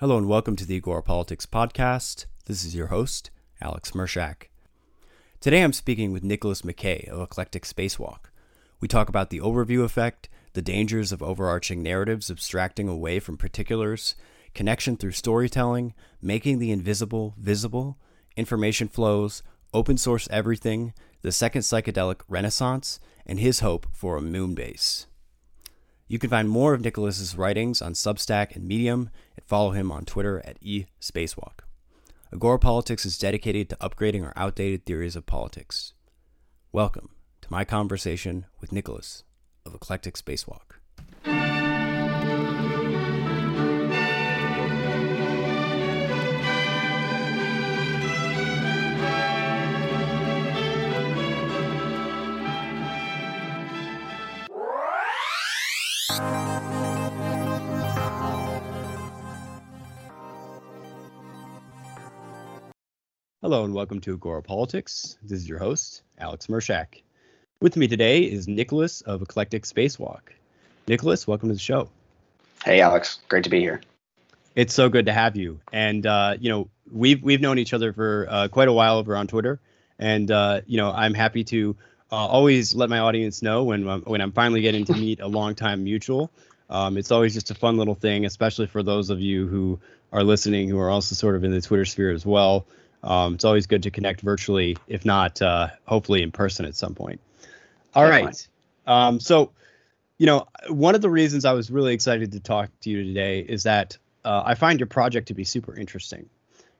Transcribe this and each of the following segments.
Hello and welcome to the Agora Politics Podcast. This is your host, Alex Mershak. Today I'm speaking with Nicholas McKay of Eclectic Spacewalk. We talk about the overview effect, the dangers of overarching narratives abstracting away from particulars, connection through storytelling, making the invisible visible, information flows, open source everything, the second psychedelic renaissance, and his hope for a moon base. You can find more of Nicholas's writings on Substack and Medium, follow him on Twitter at eSpacewalk. Agora Politics is dedicated to upgrading our outdated theories of politics. Welcome to my conversation with Nicholas of Eclectic Spacewalk. Hello and welcome to Agora Politics. This is your host, Alex Mershak. With me today is Nicholas of Eclectic Spacewalk. Nicholas, welcome to the show. Hey, Alex. Great to be here. It's so good to have you. And uh, you know, we've we've known each other for uh, quite a while over on Twitter, and uh, you know, I'm happy to uh, always let my audience know when when I'm finally getting to meet a longtime mutual. Um, it's always just a fun little thing, especially for those of you who are listening who are also sort of in the Twitter sphere as well. Um, it's always good to connect virtually, if not, uh, hopefully in person at some point. All right. Um, so, you know, one of the reasons I was really excited to talk to you today is that uh, I find your project to be super interesting,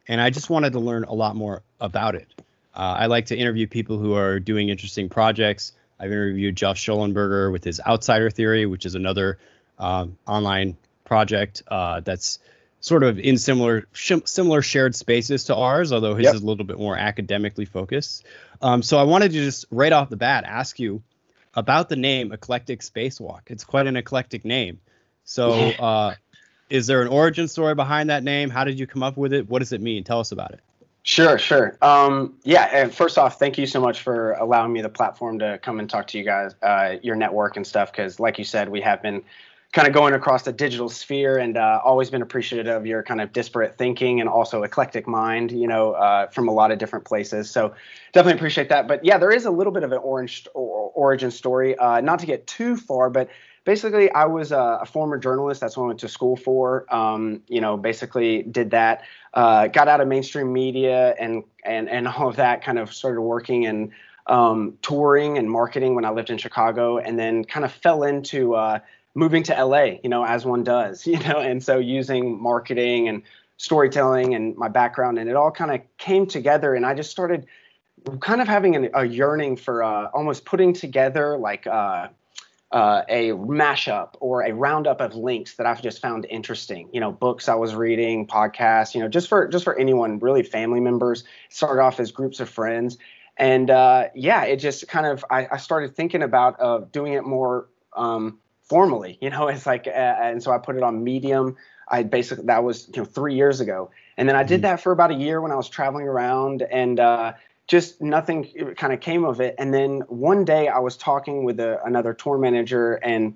and I just wanted to learn a lot more about it. Uh, I like to interview people who are doing interesting projects. I've interviewed Josh Schollenberger with his Outsider Theory, which is another um, online project uh, that's sort of in similar sh- similar shared spaces to ours, although his yep. is a little bit more academically focused. Um, so I wanted to just right off the bat ask you about the name Eclectic Spacewalk. It's quite an eclectic name. So uh, is there an origin story behind that name? How did you come up with it? What does it mean? Tell us about it. Sure, sure. Um, yeah, and first off, thank you so much for allowing me the platform to come and talk to you guys, uh, your network and stuff. Because, like you said, we have been kind of going across the digital sphere and uh, always been appreciative of your kind of disparate thinking and also eclectic mind, you know, uh, from a lot of different places. So definitely appreciate that. But yeah, there is a little bit of an orange origin story. Uh, not to get too far, but basically, I was a, a, former journalist. That's what I went to school for. Um, you know, basically did that. Uh, got out of mainstream media and and and all of that. Kind of started working and um, touring and marketing when I lived in Chicago, and then kind of fell into uh, moving to LA, you know, as one does, you know, and so using marketing and storytelling and my background, and it all kind of came together, and I just started kind of having an, a yearning for uh, almost putting together like uh, uh, a mashup or a roundup of links that I've just found interesting. You know, books I was reading, podcasts. You know, just for just for anyone, really family members. Started off as groups of friends, and uh, yeah, it just kind of I, I started thinking about uh, doing it more um, formally you know it's like uh, and so i put it on medium. I basically that was you know three years ago. And then i did mm-hmm. that for about a year when i was traveling around and uh, just nothing kind of came of it. And then one day i was talking with a, another tour manager and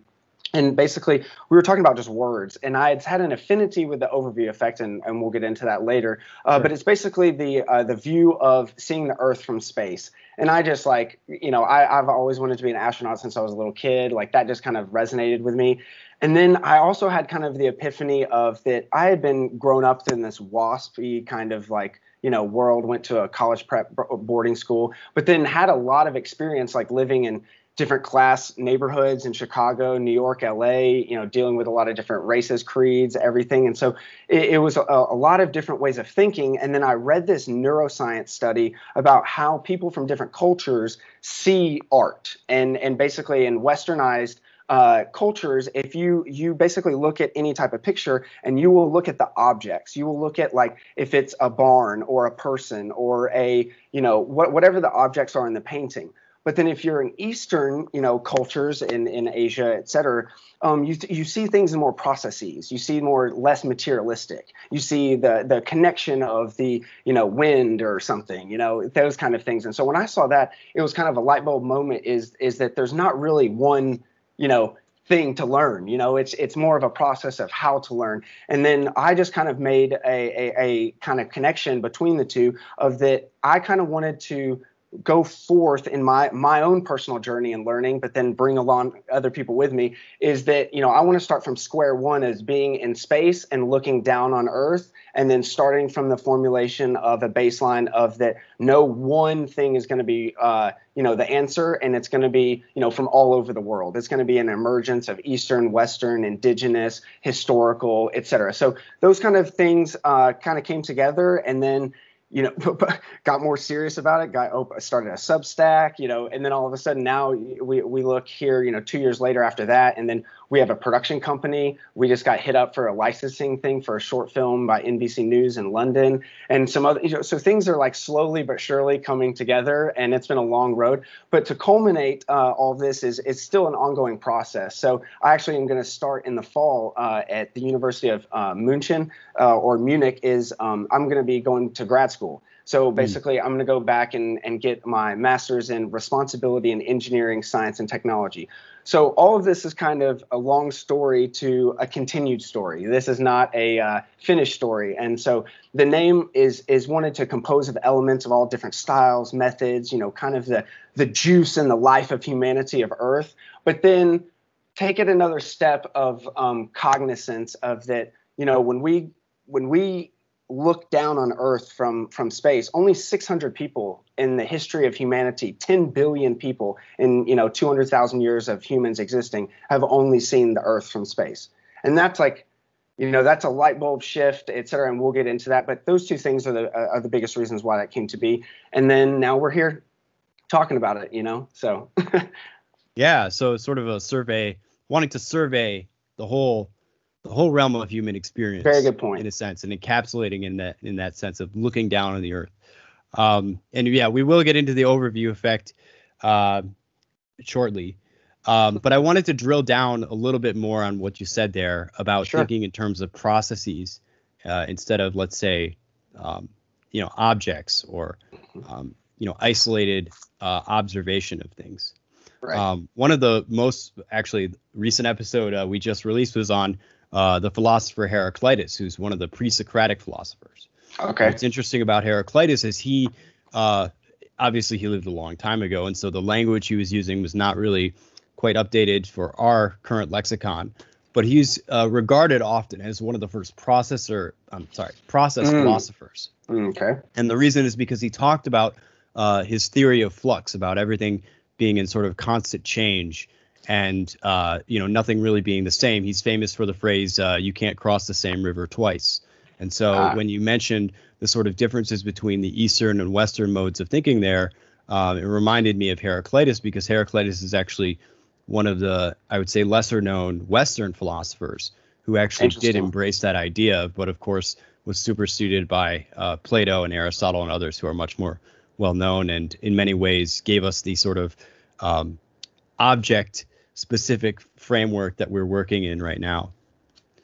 and basically we were talking about just words. And i had had an affinity with the overview effect and, and we'll get into that later. Uh, sure. but it's basically the uh, the view of seeing the earth from space and i just like you know I, i've always wanted to be an astronaut since i was a little kid. Like that just kind of resonated with me. And then i also had kind of the epiphany of that i had been grown up in this waspy kind of like you know world went to a college prep boarding school but then had a lot of experience like living in different class neighborhoods in Chicago, New York, LA, you know, dealing with a lot of different races, creeds, everything. And so it, it was a, a, lot of different ways of thinking. And then I read this neuroscience study about how people from different cultures see art and, and basically in westernized uh, cultures, if you you basically look at any type of picture and you will look at the objects, you will look at like if it's a barn or a person or a you know what, whatever the objects are in the painting. But then if you're in Eastern, you know, cultures in, in Asia, et cetera, um, you, you see things in more processes. You see more less materialistic. You see the the connection of the you know wind or something. You know those kind of things. And so when I saw that, it was kind of a light bulb moment. Is is that there's not really one you know thing to learn. You know, it's it's more of a process of how to learn. And then I just kind of made a, a, a kind of connection between the two of that I kind of wanted to go forth in my my own personal journey and learning but then bring along other people with me is that you know i want to start from square one as being in space and looking down on earth and then starting from the formulation of a baseline of that no one thing is going to be uh, you know the answer and it's going to be you know from all over the world. It's going to be an emergence of eastern western indigenous historical etc so those kind of things uh, kind of came together and then you know, got more serious about it. Got oh, started a Substack, you know, and then all of a sudden now we we look here, you know, two years later after that, and then we have a production company. We just got hit up for a licensing thing for a short film by NBC News in London, and some other. You know, so things are like slowly but surely coming together, and it's been a long road. But to culminate uh, all this is it's still an ongoing process. So I actually am going to start in the fall uh, at the University of uh, München uh, or Munich. Is um, I'm going to be going to grad school. So hmm. basically, I'm going to go back and, and get my master's in responsibility in engineering, science, and technology. So all of this is kind of a long story to a continued story. This is not a uh, finished story, and so the name is is wanted to compose of elements of all different styles, methods. You know, kind of the the juice and the life of humanity of Earth, but then take it another step of um, cognizance of that. You know, when we when we look down on Earth from from space, only 600 people in the history of humanity, 10 billion people in you know 200,000 years of humans existing, have only seen the Earth from space, and that's like, you know, that's a light bulb shift, et cetera, and we'll get into that. But those two things are the are the biggest reasons why that came to be, and then now we're here talking about it, you know, so. yeah, so sort of a survey, wanting to survey the whole the whole realm of human experience. Very good point. In a sense, and encapsulating in that in that sense of looking down on the earth. Um, and yeah, we will get into the overview effect uh, shortly. Um, but I wanted to drill down a little bit more on what you said there about sure. thinking in terms of processes uh, instead of, let's say, um, you know, objects or, um, you know, isolated uh, observation of things. Right. Um, one of the most actually recent episode uh, we just released was on uh, the philosopher Heraclitus, who's one of the pre-Socratic philosophers. Okay. What's interesting about Heraclitus is he, uh, obviously, he lived a long time ago, and so the language he was using was not really quite updated for our current lexicon. But he's uh, regarded often as one of the first processor, I'm sorry, process mm. philosophers. Okay. And the reason is because he talked about uh, his theory of flux, about everything being in sort of constant change and uh, you know nothing really being the same. He's famous for the phrase uh, "you can't cross the same river twice." And so ah. when you mentioned the sort of differences between the Eastern and Western modes of thinking there, um, it reminded me of Heraclitus because Heraclitus is actually one of the I would say lesser known Western philosophers who actually did embrace that idea, but of course was superseded by uh, Plato and Aristotle and others who are much more well known and in many ways gave us the sort of um, object specific framework that we're working in right now.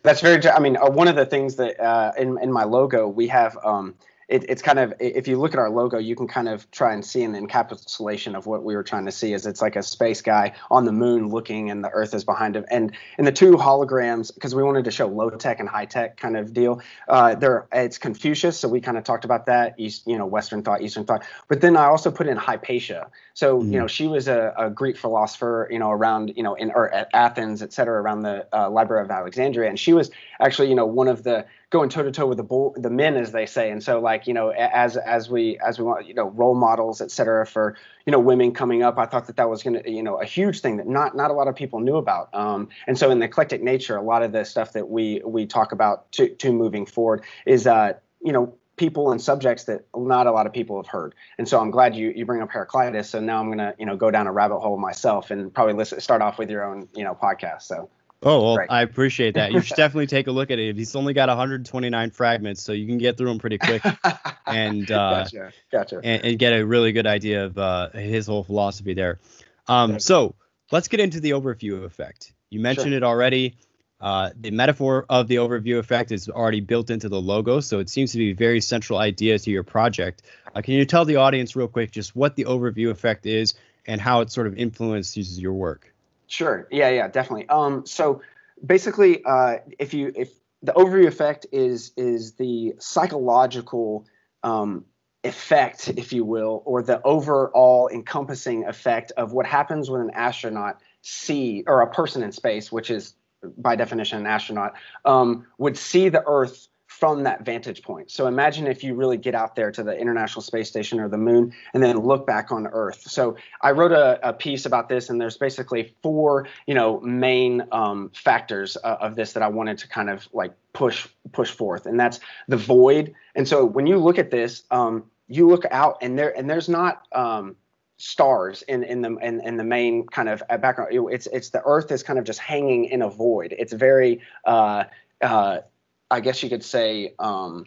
That's very. I mean, uh, one of the things that uh, in in my logo we have um, it, it's kind of if you look at our logo, you can kind of try and see an encapsulation of what we were trying to see. Is it's like a space guy on the moon looking, and the Earth is behind him. And in the two holograms, because we wanted to show low tech and high tech kind of deal, uh, there it's Confucius. So we kind of talked about that, East, you know, Western thought, Eastern thought. But then I also put in Hypatia. So mm-hmm. you know, she was a, a, Greek philosopher, you know, around you know in or at Athens, et cetera, around the uh, Library of Alexandria, and she was actually you know one of the going toe to toe with the bull, the men, as they say. And so, like you know, as as we as we want, you know, role models, et cetera, for you know women coming up, I thought that that was to, you know, a huge thing that not not a lot of people knew about. Um, and so, in the eclectic nature, a lot of the stuff that we we talk about to to moving forward is, uh, you know, people and subjects that not a lot of people have heard. And so I'm glad you, you bring up Heraclitus. So now I'm to, you know, go down a rabbit hole myself and probably listen, start off with your own, you know, podcast. So Oh well, I appreciate that. You should definitely take a look at it. He's only got 129 fragments, so you can get through them pretty quick, and uh, gotcha, gotcha. And, and, get a really good idea of uh, his whole philosophy there. Um, so let's get into the overview effect. You mentioned sure. it already. Uh, the metaphor of the overview effect is already built into the logo, so it seems to be a very central idea to your project. Uh, can you tell the audience real quick just what the overview effect is and how it sort of influences your work? Sure. Yeah. Yeah. Definitely. Um. So basically, uh, if you if the overview effect is is the psychological um, effect, if you will, or the overall encompassing effect of what happens when an astronaut see or a person in space, which is by definition an astronaut, um, would see the Earth from that vantage point. So imagine if you really get out there to the International Space Station or the moon and then look back on Earth. So I wrote a, a piece about this, and there's basically four, you know, main um, factors uh, of this that I wanted to kind of like push push forth, and that's the void. And so when you look at this, um, you look out, and there and there's not um, stars in in the in, in the main kind of background. It's it's the Earth is kind of just hanging in a void. It's very uh, uh, I guess you could say um,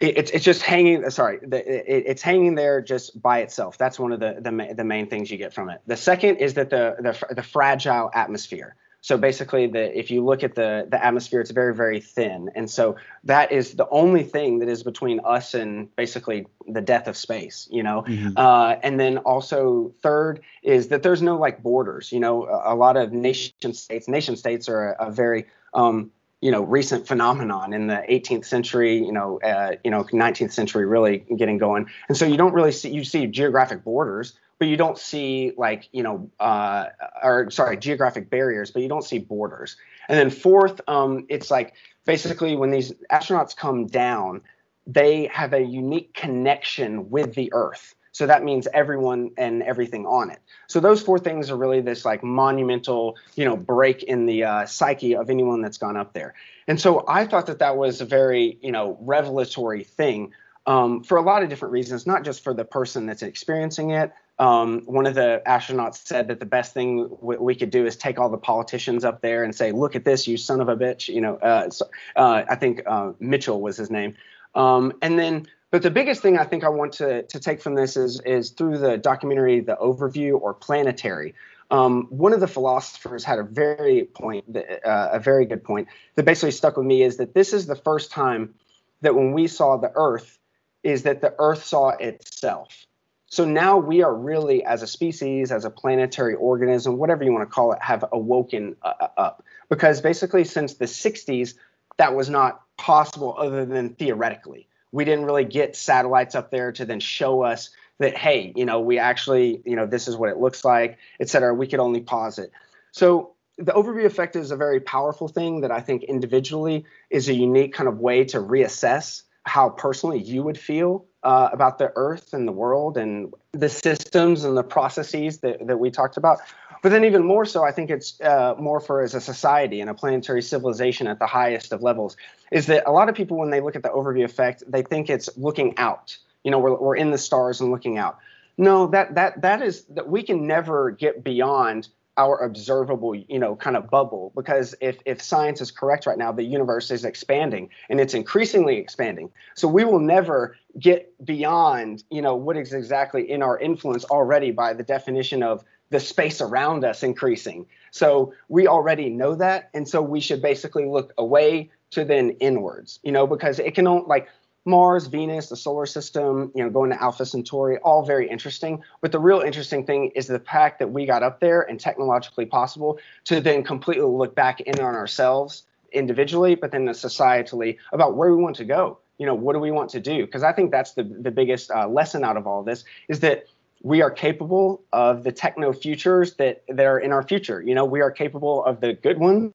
it, it's it's just hanging. Sorry, the, it, it's hanging there just by itself. That's one of the, the the main things you get from it. The second is that the the, the fragile atmosphere. So basically, the if you look at the the atmosphere, it's very very thin, and so that is the only thing that is between us and basically the death of space. You know, mm-hmm. uh, and then also third is that there's no like borders. You know, a, a lot of nation states nation states are a, a very um, you know recent phenomenon in the 18th century you know uh, you know 19th century really getting going. And so you don't really see you see geographic borders but you don't see like you know uh, or sorry geographic barriers but you don't see borders. And then fourth um, it's like basically when these astronauts come down they have a unique connection with the earth so that means everyone and everything on it. So those four things are really this like monumental, you know, break in the uh, psyche of anyone that's gone up there. And so I thought that that was a very, you know, revelatory thing um, for a lot of different reasons, not just for the person that's experiencing it. Um, one of the astronauts said that the best thing w- we could do is take all the politicians up there and say, "Look at this, you son of a bitch!" You know, uh, so, uh, I think uh, Mitchell was his name. Um, and then but the biggest thing I think I want to, to take from this is, is through the documentary, The Overview or Planetary. Um, one of the philosophers had a very point, uh, a very good point that basically stuck with me is that this is the first time that when we saw the Earth, is that the Earth saw itself. So now we are really, as a species, as a planetary organism, whatever you want to call it, have awoken uh, uh up. Because basically, since the 60s, that was not possible other than theoretically we didn't really get satellites up there to then show us that hey you know we actually you know this is what it looks like et cetera. We could only pause it. So the overview effect is a very powerful thing that i think individually is a unique kind of way to reassess how personally you would feel uh, about the earth and the world and the systems and the processes that, that we talked about but then, even more so, I think it's uh, more for as a society and a planetary civilization at the highest of levels, is that a lot of people, when they look at the overview effect, they think it's looking out. You know, we're, we're in the stars and looking out. No, that that that is that we can never get beyond our observable, you know, kind of bubble because if if science is correct right now, the universe is expanding and it's increasingly expanding. So we will never get beyond, you know, what is exactly in our influence already by the definition of the space around us increasing. So we already know that. And so we should basically look away to then inwards, you know, because it can only like Mars, Venus, the solar system, you know, going to Alpha Centauri, all very interesting. But the real interesting thing is the fact that we got up there and technologically possible to then completely look back in on ourselves individually, but then societally about where we want to go. You know, what do we want to do? Because I think that's the the biggest uh, lesson out of all this is that we are capable of the techno futures that, that are in our future. You know, we are capable of the good ones.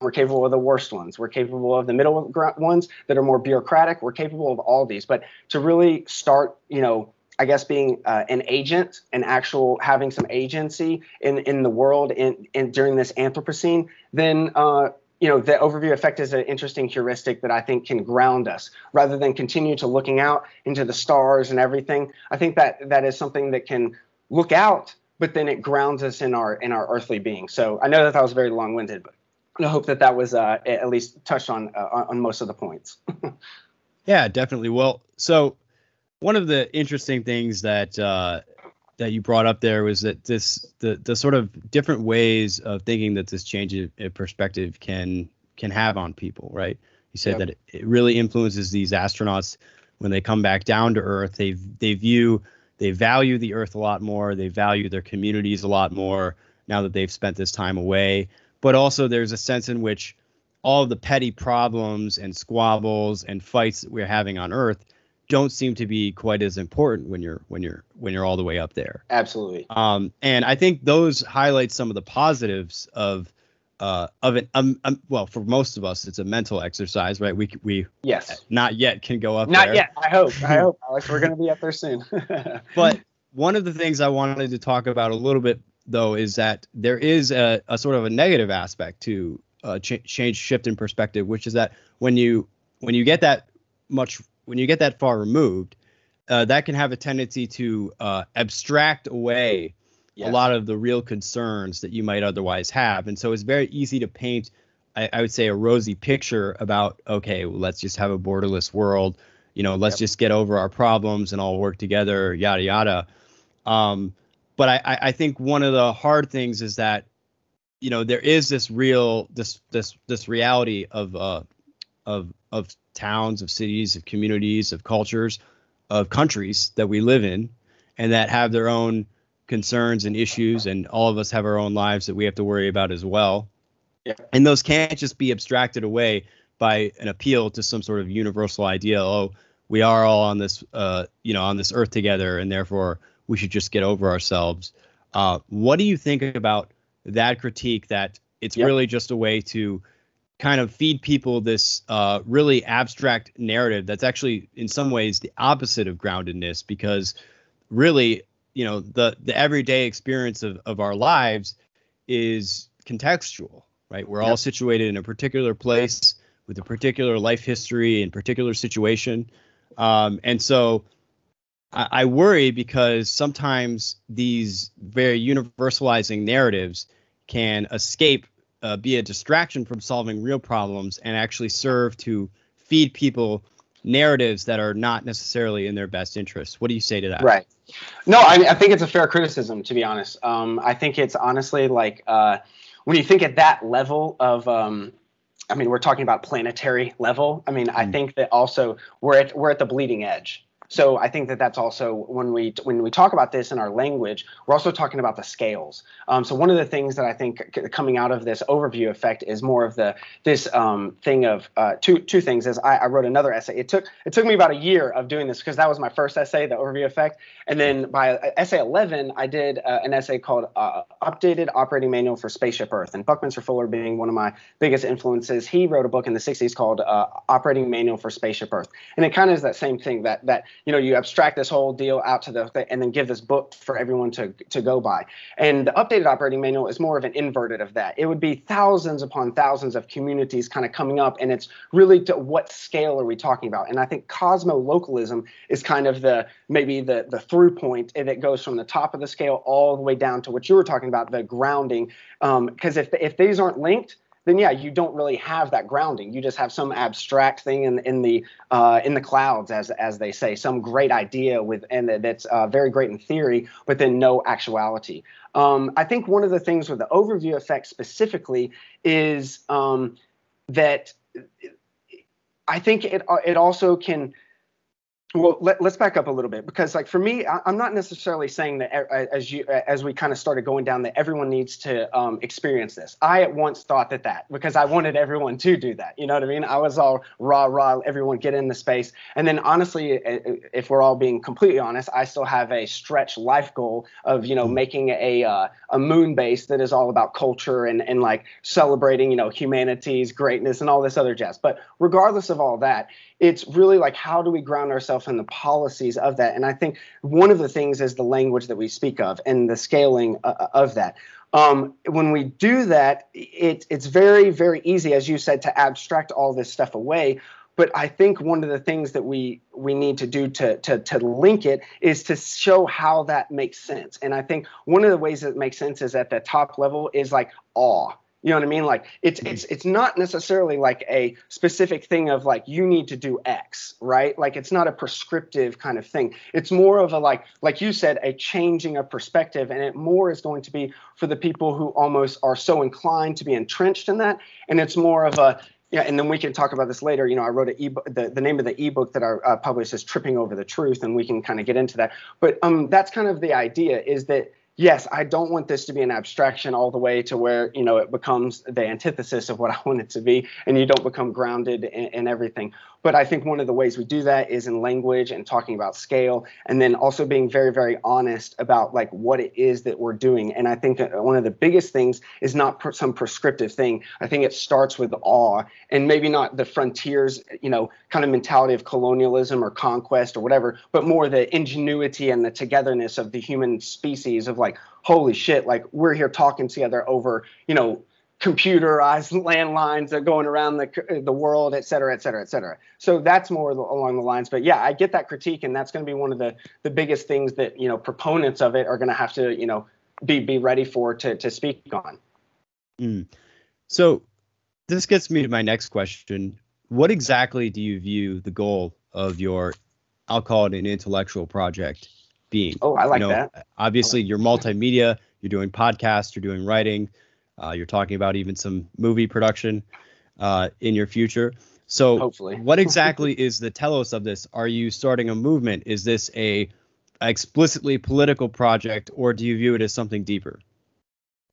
We're capable of the worst ones. We're capable of the middle ones that are more bureaucratic. We're capable of all these. But to really start, you know, I guess being uh, an agent and actual having some agency in in the world in, in during this Anthropocene, then uh, you know the overview effect is an interesting heuristic that I think can ground us rather than continue to looking out into the stars and everything. I think that that is something that can look out, but then it grounds us in our in our earthly being. So I know that that was very long winded, but I hope that that was uh, at least touched on uh, on most of the points. yeah, definitely. Well, so one of the interesting things that uh, that you brought up there was that this the the sort of different ways of thinking that this change in perspective can can have on people, right? You said yep. that it, it really influences these astronauts when they come back down to Earth. They they view they value the Earth a lot more. They value their communities a lot more. now that they've spent this time away. But also, there's a sense in which all of the petty problems and squabbles and fights that we're having on Earth don't seem to be quite as important when you're when you're when you're all the way up there. Absolutely. Um, and I think those highlight some of the positives of uh, of it. Um, um, well, for most of us, it's a mental exercise, right? We we yes, not yet can go up. Not there. yet. I hope. I hope, Alex. We're gonna be up there soon. but one of the things I wanted to talk about a little bit though is that there is a, a sort of a negative aspect to uh, ch- change shift in perspective, which is that when you when you get that much when you get that far removed, uh, that can have a tendency to uh, abstract away yes. a lot of the real concerns that you might otherwise have. And so it's very easy to paint, I, I would say, a rosy picture about, okay, well, let's just have a borderless world. You know, let's yep. just get over our problems and all work together, yada, yada. Um, but I, I think one of the hard things is that, you know, there is this real, this, this, this reality of, uh, of, of towns, of cities, of communities, of cultures, of countries that we live in, and that have their own concerns and issues, and all of us have our own lives that we have to worry about as well. Yeah. And those can't just be abstracted away by an appeal to some sort of universal idea. Oh, we are all on this, uh, you know, on this earth together, and therefore we should just get over ourselves. Uh, what do you think about that critique? That it's yep. really just a way to kind of feed people this uh, really abstract narrative that's actually in some ways the opposite of groundedness because really you know the the everyday experience of, of our lives is contextual right we're yep. all situated in a particular place with a particular life history and particular situation um, and so I, I worry because sometimes these very universalizing narratives can escape uh, be a distraction from solving real problems and actually serve to feed people narratives that are not necessarily in their best interest. What do you say to that? Right. No, I, I think it's a fair criticism, to be honest. Um, I think it's honestly like uh, when you think at that level of, um, I mean, we're talking about planetary level. I mean, mm. I think that also we're at we're at the bleeding edge. So I think that that's also when we when we talk about this in our language, we're also talking about the scales. Um, so one of the things that I think coming out of this overview effect is more of the this um, thing of uh, two two things. Is I, I, wrote another essay. It took it took me about a year of doing this because that was my first essay, the overview effect, and then by uh, essay 11, I did uh, an essay called uh, "Updated Operating Manual for Spaceship Earth." And Buckminster Fuller being one of my biggest influences, he wrote a book in the 60s called uh, "Operating Manual for Spaceship Earth," and it kind of is that same thing that that you know you abstract this whole deal out to the and then give this book for everyone to to go by and the updated operating manual is more of an inverted of that. It would be thousands upon thousands of communities kind of coming up and it's really to what scale are we talking about? And i think cosmo-localism is kind of the maybe the the through point it goes from the top of the scale all the way down to what you were talking about the grounding. Because um, if if these aren't linked then yeah, you don't really have that grounding. You just have some abstract thing in in the uh, in the clouds, as as they say, some great idea with and that's uh, very great in theory, but then no actuality. Um, I think one of the things with the overview effect specifically is um, that I think it it also can well let, us back up a little bit because like for me I, am not necessarily saying that as you as we kind of started going down that everyone needs to um, experience this. I at once thought that that because i wanted everyone to do that you know what i mean? I was all rah rah everyone get in the space. And then honestly if we're all being completely honest i still have a stretch life goal of you know mm-hmm. making a uh, a moon base that is all about culture and and like celebrating you know humanity's greatness and all this other jazz. But regardless of all that it's really like how do we ground ourselves in the policies of that and i think one of the things is the language that we speak of and the scaling uh, uh, of that um, when we do that it, it's very very easy as you said to abstract all this stuff away but I think one of the things that we we need to do to, to to link it is to show how that makes sense. And I think one of the ways that makes sense is at the top level is like awe. You know what I mean? Like it's it's it's not necessarily like a specific thing of like you need to do X, right? Like it's not a prescriptive kind of thing. It's more of a like like you said, a changing of perspective, and it more is going to be for the people who almost are so inclined to be entrenched in that, and it's more of a yeah, and then we can talk about this later. You know, I wrote an ebook. The, the name of the ebook that I uh, published is "Tripping Over the Truth," and we can kind of get into that. But um, that's kind of the idea: is that yes, I don't want this to be an abstraction all the way to where you know it becomes the antithesis of what I want it to be, and you don't become grounded in, in, everything. But I think one of the ways we do that is in language and talking about scale, and then also being very, very honest about like what it is that we're doing. And I think one of the biggest things is not per- some prescriptive thing. I think it starts with awe, and maybe not the frontiers, you know, kind of mentality of colonialism or conquest or whatever, but more the ingenuity and the togetherness of the human species of like, holy shit, like we're here talking together over, you know, computerized landlines that are going around the the world, et cetera, et cetera, et cetera. So that's more along the lines. But yeah, I get that critique, and that's going to be one of the the biggest things that you know proponents of it are going to have to you know be be ready for to to speak on. Mm. So this gets me to my next question. What exactly do you view the goal of your, I'll call it an intellectual project, being? Oh, I like you know, that. Obviously, you're multimedia. You're doing podcasts. You're doing writing uh, you're talking about even some movie production uh, in your future. So, hopefully, what exactly is the telos of this? Are you starting a movement? Is this a explicitly political project, or do you view it as something deeper?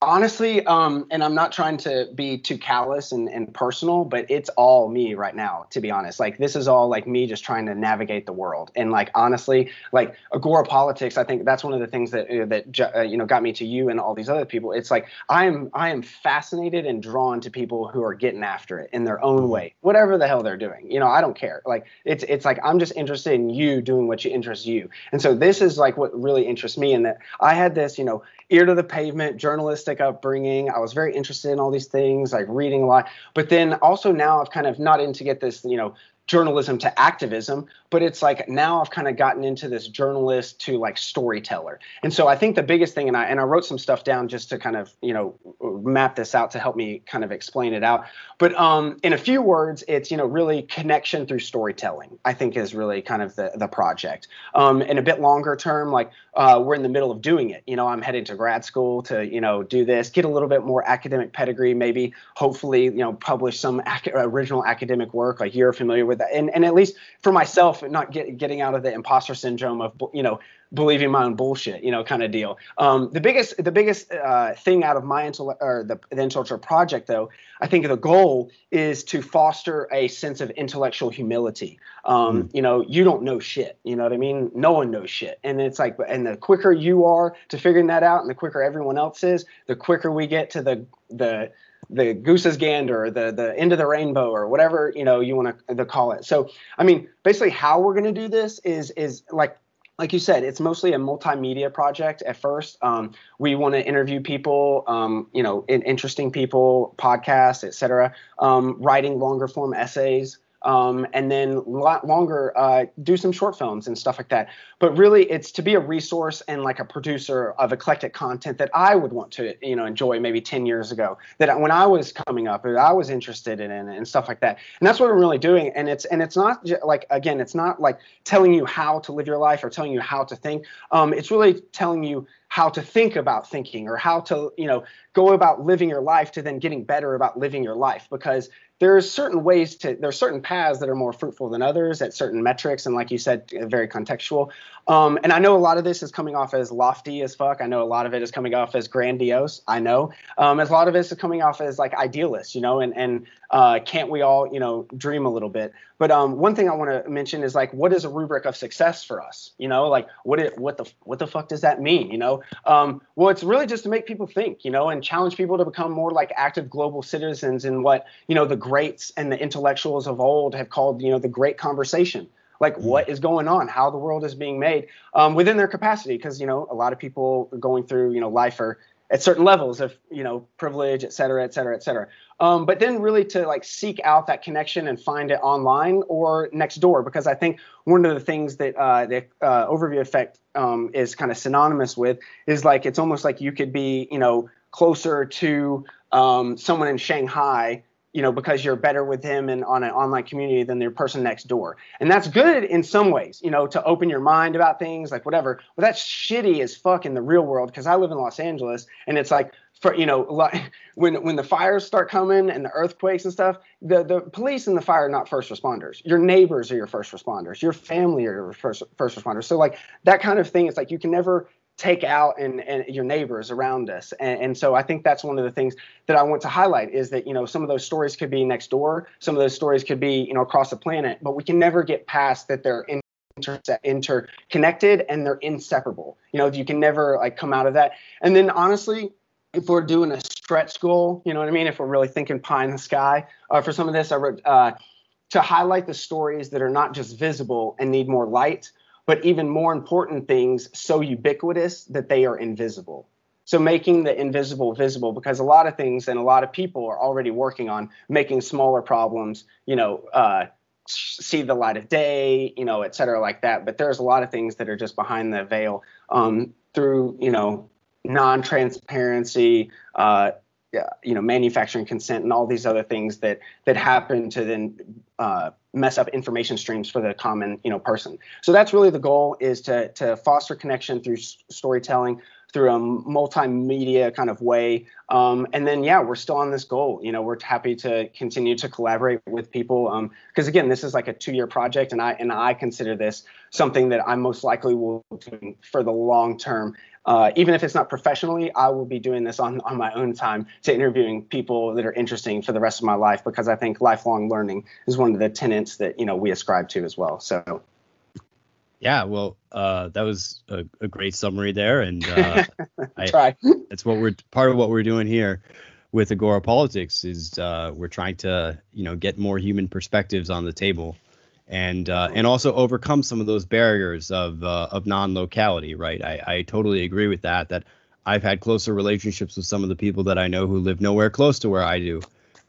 Honestly um and i'm not trying to be too callous and, and personal but it's all me right now to be honest. Like this is all like me just trying to navigate the world. And like honestly like agora politics i think that's one of the things that uh, that uh, you know got me to you and all these other people. It's like i am i am fascinated and drawn to people who are getting after it in their own mm-hmm. way whatever the hell they're doing. You know i don't care. Like it's it's like i'm just interested in you doing what you interests you. And so this is like what really interests me and that i had this you know ear to the pavement journalistic upbringing. I was very interested in all these things, like reading a lot. But then also now I've kind of not in to get this, you know, journalism to activism, but it's like now I've kind of gotten into this journalist to like storyteller. And so I think the biggest thing, and I and I wrote some stuff down just to kind of you know map this out to help me kind of explain it out. But um, in a few words, it's you know really connection through storytelling. I think is really kind of the the project. Um, in a bit longer term, like uh, we're in the middle of doing it. You know, I'm heading to grad school to you know do this, get a little bit more academic pedigree, maybe hopefully you know publish some ac- original academic work like you're familiar with with that. And and at least for myself, not get, getting out of the imposter syndrome of you know believing my own bullshit, you know, kind of deal. Um, the biggest the biggest uh, thing out of my intellect or the, the intellectual project, though, I think the goal is to foster a sense of intellectual humility. Um, mm. You know, you don't know shit. You know what I mean? No one knows shit, and it's like, and the quicker you are to figuring that out, and the quicker everyone else is, the quicker we get to the the the goose's gander, the the end of the rainbow, or whatever you know you want to call it. So, I mean, basically, how we're going to do this is is like like you said, it's mostly a multimedia project at first. Um, we want to interview people, um, you know, in, interesting people, podcasts, etc. Um, writing longer form essays, um, and then lot longer uh, do some short films and stuff like that. But really, it's to be a resource and like a producer of eclectic content that I would want to you know enjoy maybe 10 years ago. That when I was coming up, I was interested in and stuff like that. And that's what we're really doing. And it's and it's not like again, it's not like telling you how to live your life or telling you how to think. Um, it's really telling you how to think about thinking or how to you know go about living your life to then getting better about living your life because there's certain ways to there's certain paths that are more fruitful than others at certain metrics and like you said very contextual. Um, and i know a lot of this is coming off as lofty as fuck. I know a lot of it is coming off as grandiose. I know. Um, as a lot of this is coming off as like idealist you know and and uh, can't we all you know dream a little bit but um, one thing i want to mention is like what is a rubric of success for us you know like what it what the what the fuck does that mean you know um, well it's really just to make people think you know and challenge people to become more like active global citizens in what you know the greats and the intellectuals of old have called, you know, the great conversation. Like mm-hmm. what is going on, how the world is being made um, within their capacity. Because you know, a lot of people going through you know life are at certain levels of you know privilege, et cetera, et cetera, et cetera. Um, but then really to like seek out that connection and find it online or next door, because I think one of the things that uh, the uh, overview effect um, is kind of synonymous with is like it's almost like you could be you know closer to um, someone in Shanghai you know, because you're better with him and on an online community than the person next door. And that's good in some ways, you know, to open your mind about things like whatever. But that's shitty as fuck in the real world because I live in Los Angeles and it's like for you know like when when the fires start coming and the earthquakes and stuff the the police and the fire are not first responders your neighbors are your first responders your family are your first first responders so like that kind of thing it's like you can never take out and, and your neighbors around us. And, and so I think that's one of the things that I want to highlight is that, you know, some of those stories could be next door, some of those stories could be, you know, across the planet, but we can never get past that they're inter- interconnected and they're inseparable. You know, you can never like come out of that. And then honestly, if we're doing a stretch goal, you know what I mean? If we're really thinking pie in the sky uh, for some of this, I wrote uh, to highlight the stories that are not just visible and need more light, but even more important things so ubiquitous that they are invisible. So making the invisible visible because a lot of things and a lot of people are already working on making smaller problems, you know, uh, see the light of day, you know, et cetera, like that. But there's a lot of things that are just behind the veil um, through, you know, non-transparency, uh, you know, manufacturing consent, and all these other things that that happen to then uh, mess up information streams for the common, you know, person. So that's really the goal: is to to foster connection through s- storytelling, through a multimedia kind of way. Um, and then, yeah, we're still on this goal. You know, we're happy to continue to collaborate with people because, um, again, this is like a two-year project, and I and I consider this something that I most likely will do for the long term uh, even if it's not professionally, I will be doing this on, on my own time to interviewing people that are interesting for the rest of my life because I think lifelong learning is one of the tenets that you know we ascribe to as well. So. Yeah, well, uh, that was a, a, great summary there, and uh, I, try. That's what we're part of what we're doing here with Agora Politics is uh, we're trying to you know get more human perspectives on the table and uh, and also overcome some of those barriers of uh, of non-locality. Right, I, I totally agree with that. That I've had closer relationships with some of the people that I know who live nowhere close to where I do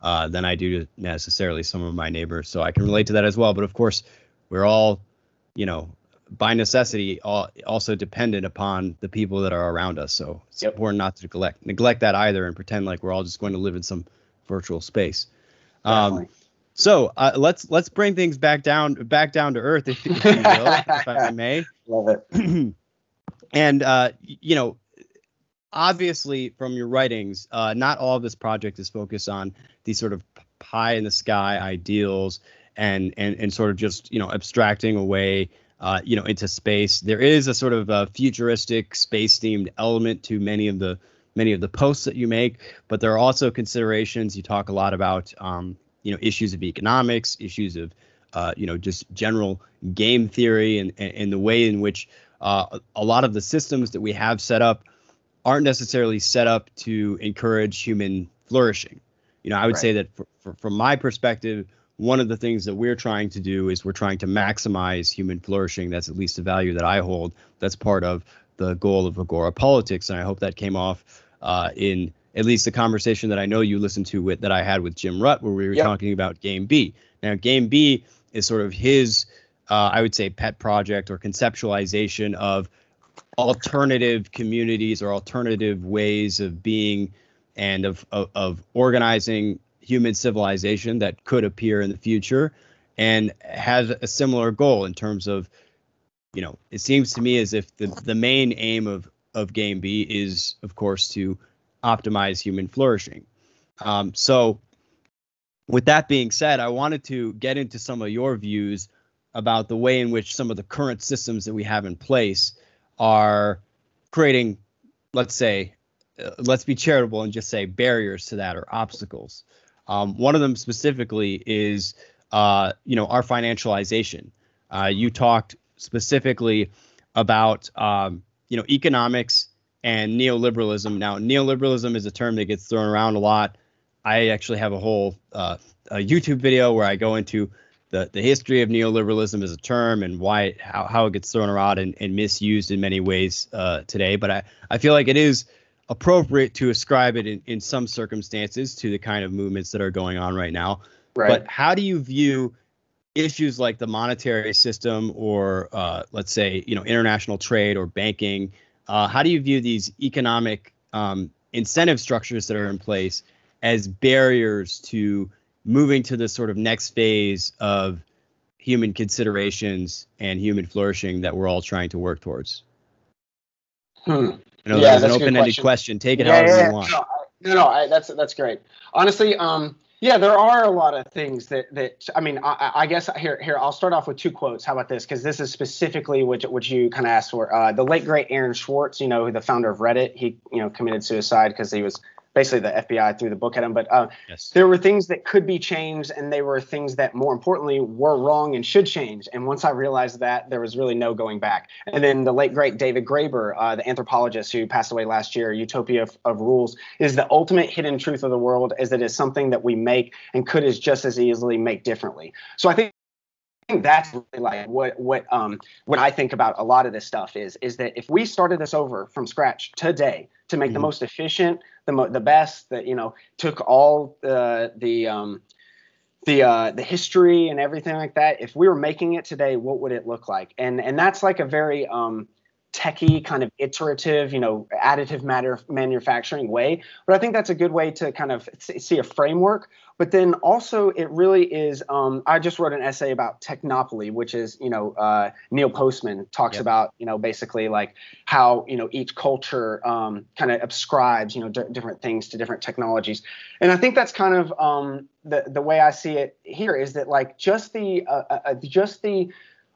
uh, than I do to necessarily some of my neighbors. So I can relate to that as well. But of course, we're all, you know, by necessity, all, also dependent upon the people that are around us. So it's yep. important not to neglect neglect that either and pretend like we're all just going to live in some virtual space. Um, so uh, let's let's bring things back down back down to earth, if, if you will, if I may. Love it. and uh, you know, obviously from your writings, uh, not all of this project is focused on these sort of pie in the sky ideals and and and sort of just you know abstracting away. Uh, you know, into space. There is a sort of a futuristic space-themed element to many of the many of the posts that you make, but there are also considerations. You talk a lot about um, you know issues of economics, issues of uh, you know just general game theory, and, and, and the way in which uh, a lot of the systems that we have set up aren't necessarily set up to encourage human flourishing. You know, I would right. say that for, for, from my perspective, one of the things that we're trying to do is we're trying to maximize human flourishing. That's at least a value that I hold. That's part of the goal of Agora Politics, and I hope that came off uh, in at least the conversation that I know you listened to with that I had with Jim Rutt, where we were yep. talking about Game B. Now, Game B is sort of his, uh, I would say, pet project or conceptualization of alternative communities or alternative ways of being and of, of, of organizing human civilization that could appear in the future and has a similar goal in terms of you know it seems to me as if the, the main aim of of game b is of course to optimize human flourishing. Um, so, with that being said, I wanted to get into some of your views about the way in which some of the current systems that we have in place are creating, let's say, uh, let's be charitable and just say barriers to that or obstacles. Um, one of them specifically is, uh, you know, our financialization. Uh, you talked specifically about, um, you know, economics and neoliberalism. Now, neoliberalism is a term that gets thrown around a lot. I actually have a whole uh, a YouTube video where I go into the, the history of neoliberalism as a term and why it, how, how it gets thrown around and, and misused in many ways uh, today. But I, I feel like it is appropriate to ascribe it in, in some circumstances to the kind of movements that are going on right now. Right. But how do you view issues like the monetary system or uh, let's say you know international trade or banking uh, how do you view these economic um, incentive structures that are in place as barriers to moving to the sort of next phase of human considerations and human flourishing that we're all trying to work towards? Hmm. I know yeah, that's an open-ended question. question. Take it yeah, however yeah, you want. No, no, no I, that's that's great. Honestly, um, Yeah, there are a lot of things that that I mean. I, I guess here here I'll start off with two quotes. How about this? Because this is specifically what what you kind of asked for. Uh, the late great Aaron Swartz, you know, the founder of Reddit, he you know committed suicide because he was basically the FBI threw the book at him. But uh, yes. there were things that could be changed, and they were things that, more importantly, were wrong and should change. And once I realized that, there was really no going back. And then the late great David Graeber, uh, the anthropologist who passed away last year, Utopia of, of, Rules, is the ultimate hidden truth of the world. Is that it's something that we make and could as just as easily make differently. So I think think that's really like what what um what I think about a lot of this stuff is is that if we started this over from scratch today to make mm-hmm. the most efficient, the mo- the best, that you know took all the the um the uh, the history and everything like that. If we were making it today, what would it look like? And and that's like a very um, techie kind of iterative, you know, additive matter manufacturing way. But I think that's a good way to kind of see a framework. But then also, it really is. Um, I just wrote an essay about technopoly, which is, you know, uh, Neil Postman talks yep. about, you know, basically like how, you know, each culture um, kind of ascribes, you know, d- different things to different technologies. And I think that's kind of um, the the way I see it here is that like just the uh, uh, uh just the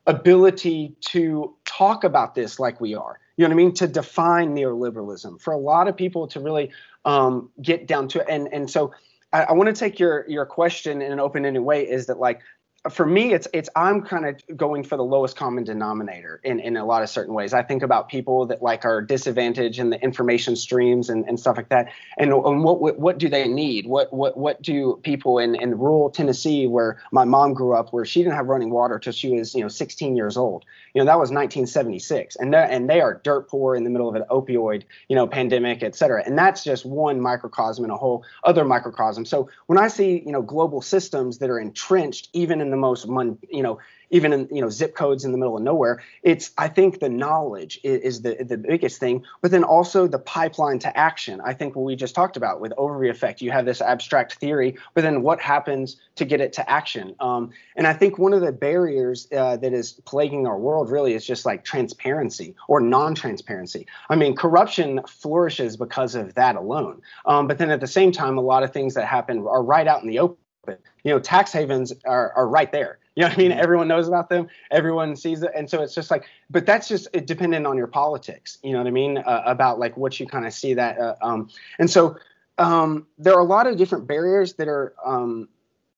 ability to talk about this like we are. You know what I mean? To define neoliberalism for a lot of people to really um, get down to it. And and so I, I want to take your your question in an open-ended way. Is that like for me it's it's i'm kind of going for the lowest common denominator in in a lot of certain ways. I think about people that like are disadvantaged in the information streams and, and stuff like that. And, and what, what what do they need? What what what do people in in rural tennessee where my mom grew up where she didn't have running water till she was you know 16 years old. You know that was 1976 and and they are dirt poor in the middle of an opioid you know pandemic et cetera. And that's just one microcosm in a whole other microcosm. So when i see you know global systems that are entrenched even in the most, you know, even in you know zip codes in the middle of nowhere. It's I think the knowledge is, is the the biggest thing, but then also the pipeline to action. I think what we just talked about with overview effect, you have this abstract theory, but then what happens to get it to action? Um, and I think one of the barriers uh, that is plaguing our world really is just like transparency or non-transparency. I mean, corruption flourishes because of that alone. Um, but then at the same time, a lot of things that happen are right out in the open you know, tax havens are, are right there. You know what I mean? Mm-hmm. Everyone knows about them. Everyone sees it, and so it's just like, but that's just it dependent on your politics. You know what I mean? Uh, about like what you kind of see that, uh, um, and so um, there are a lot of different barriers that are, um,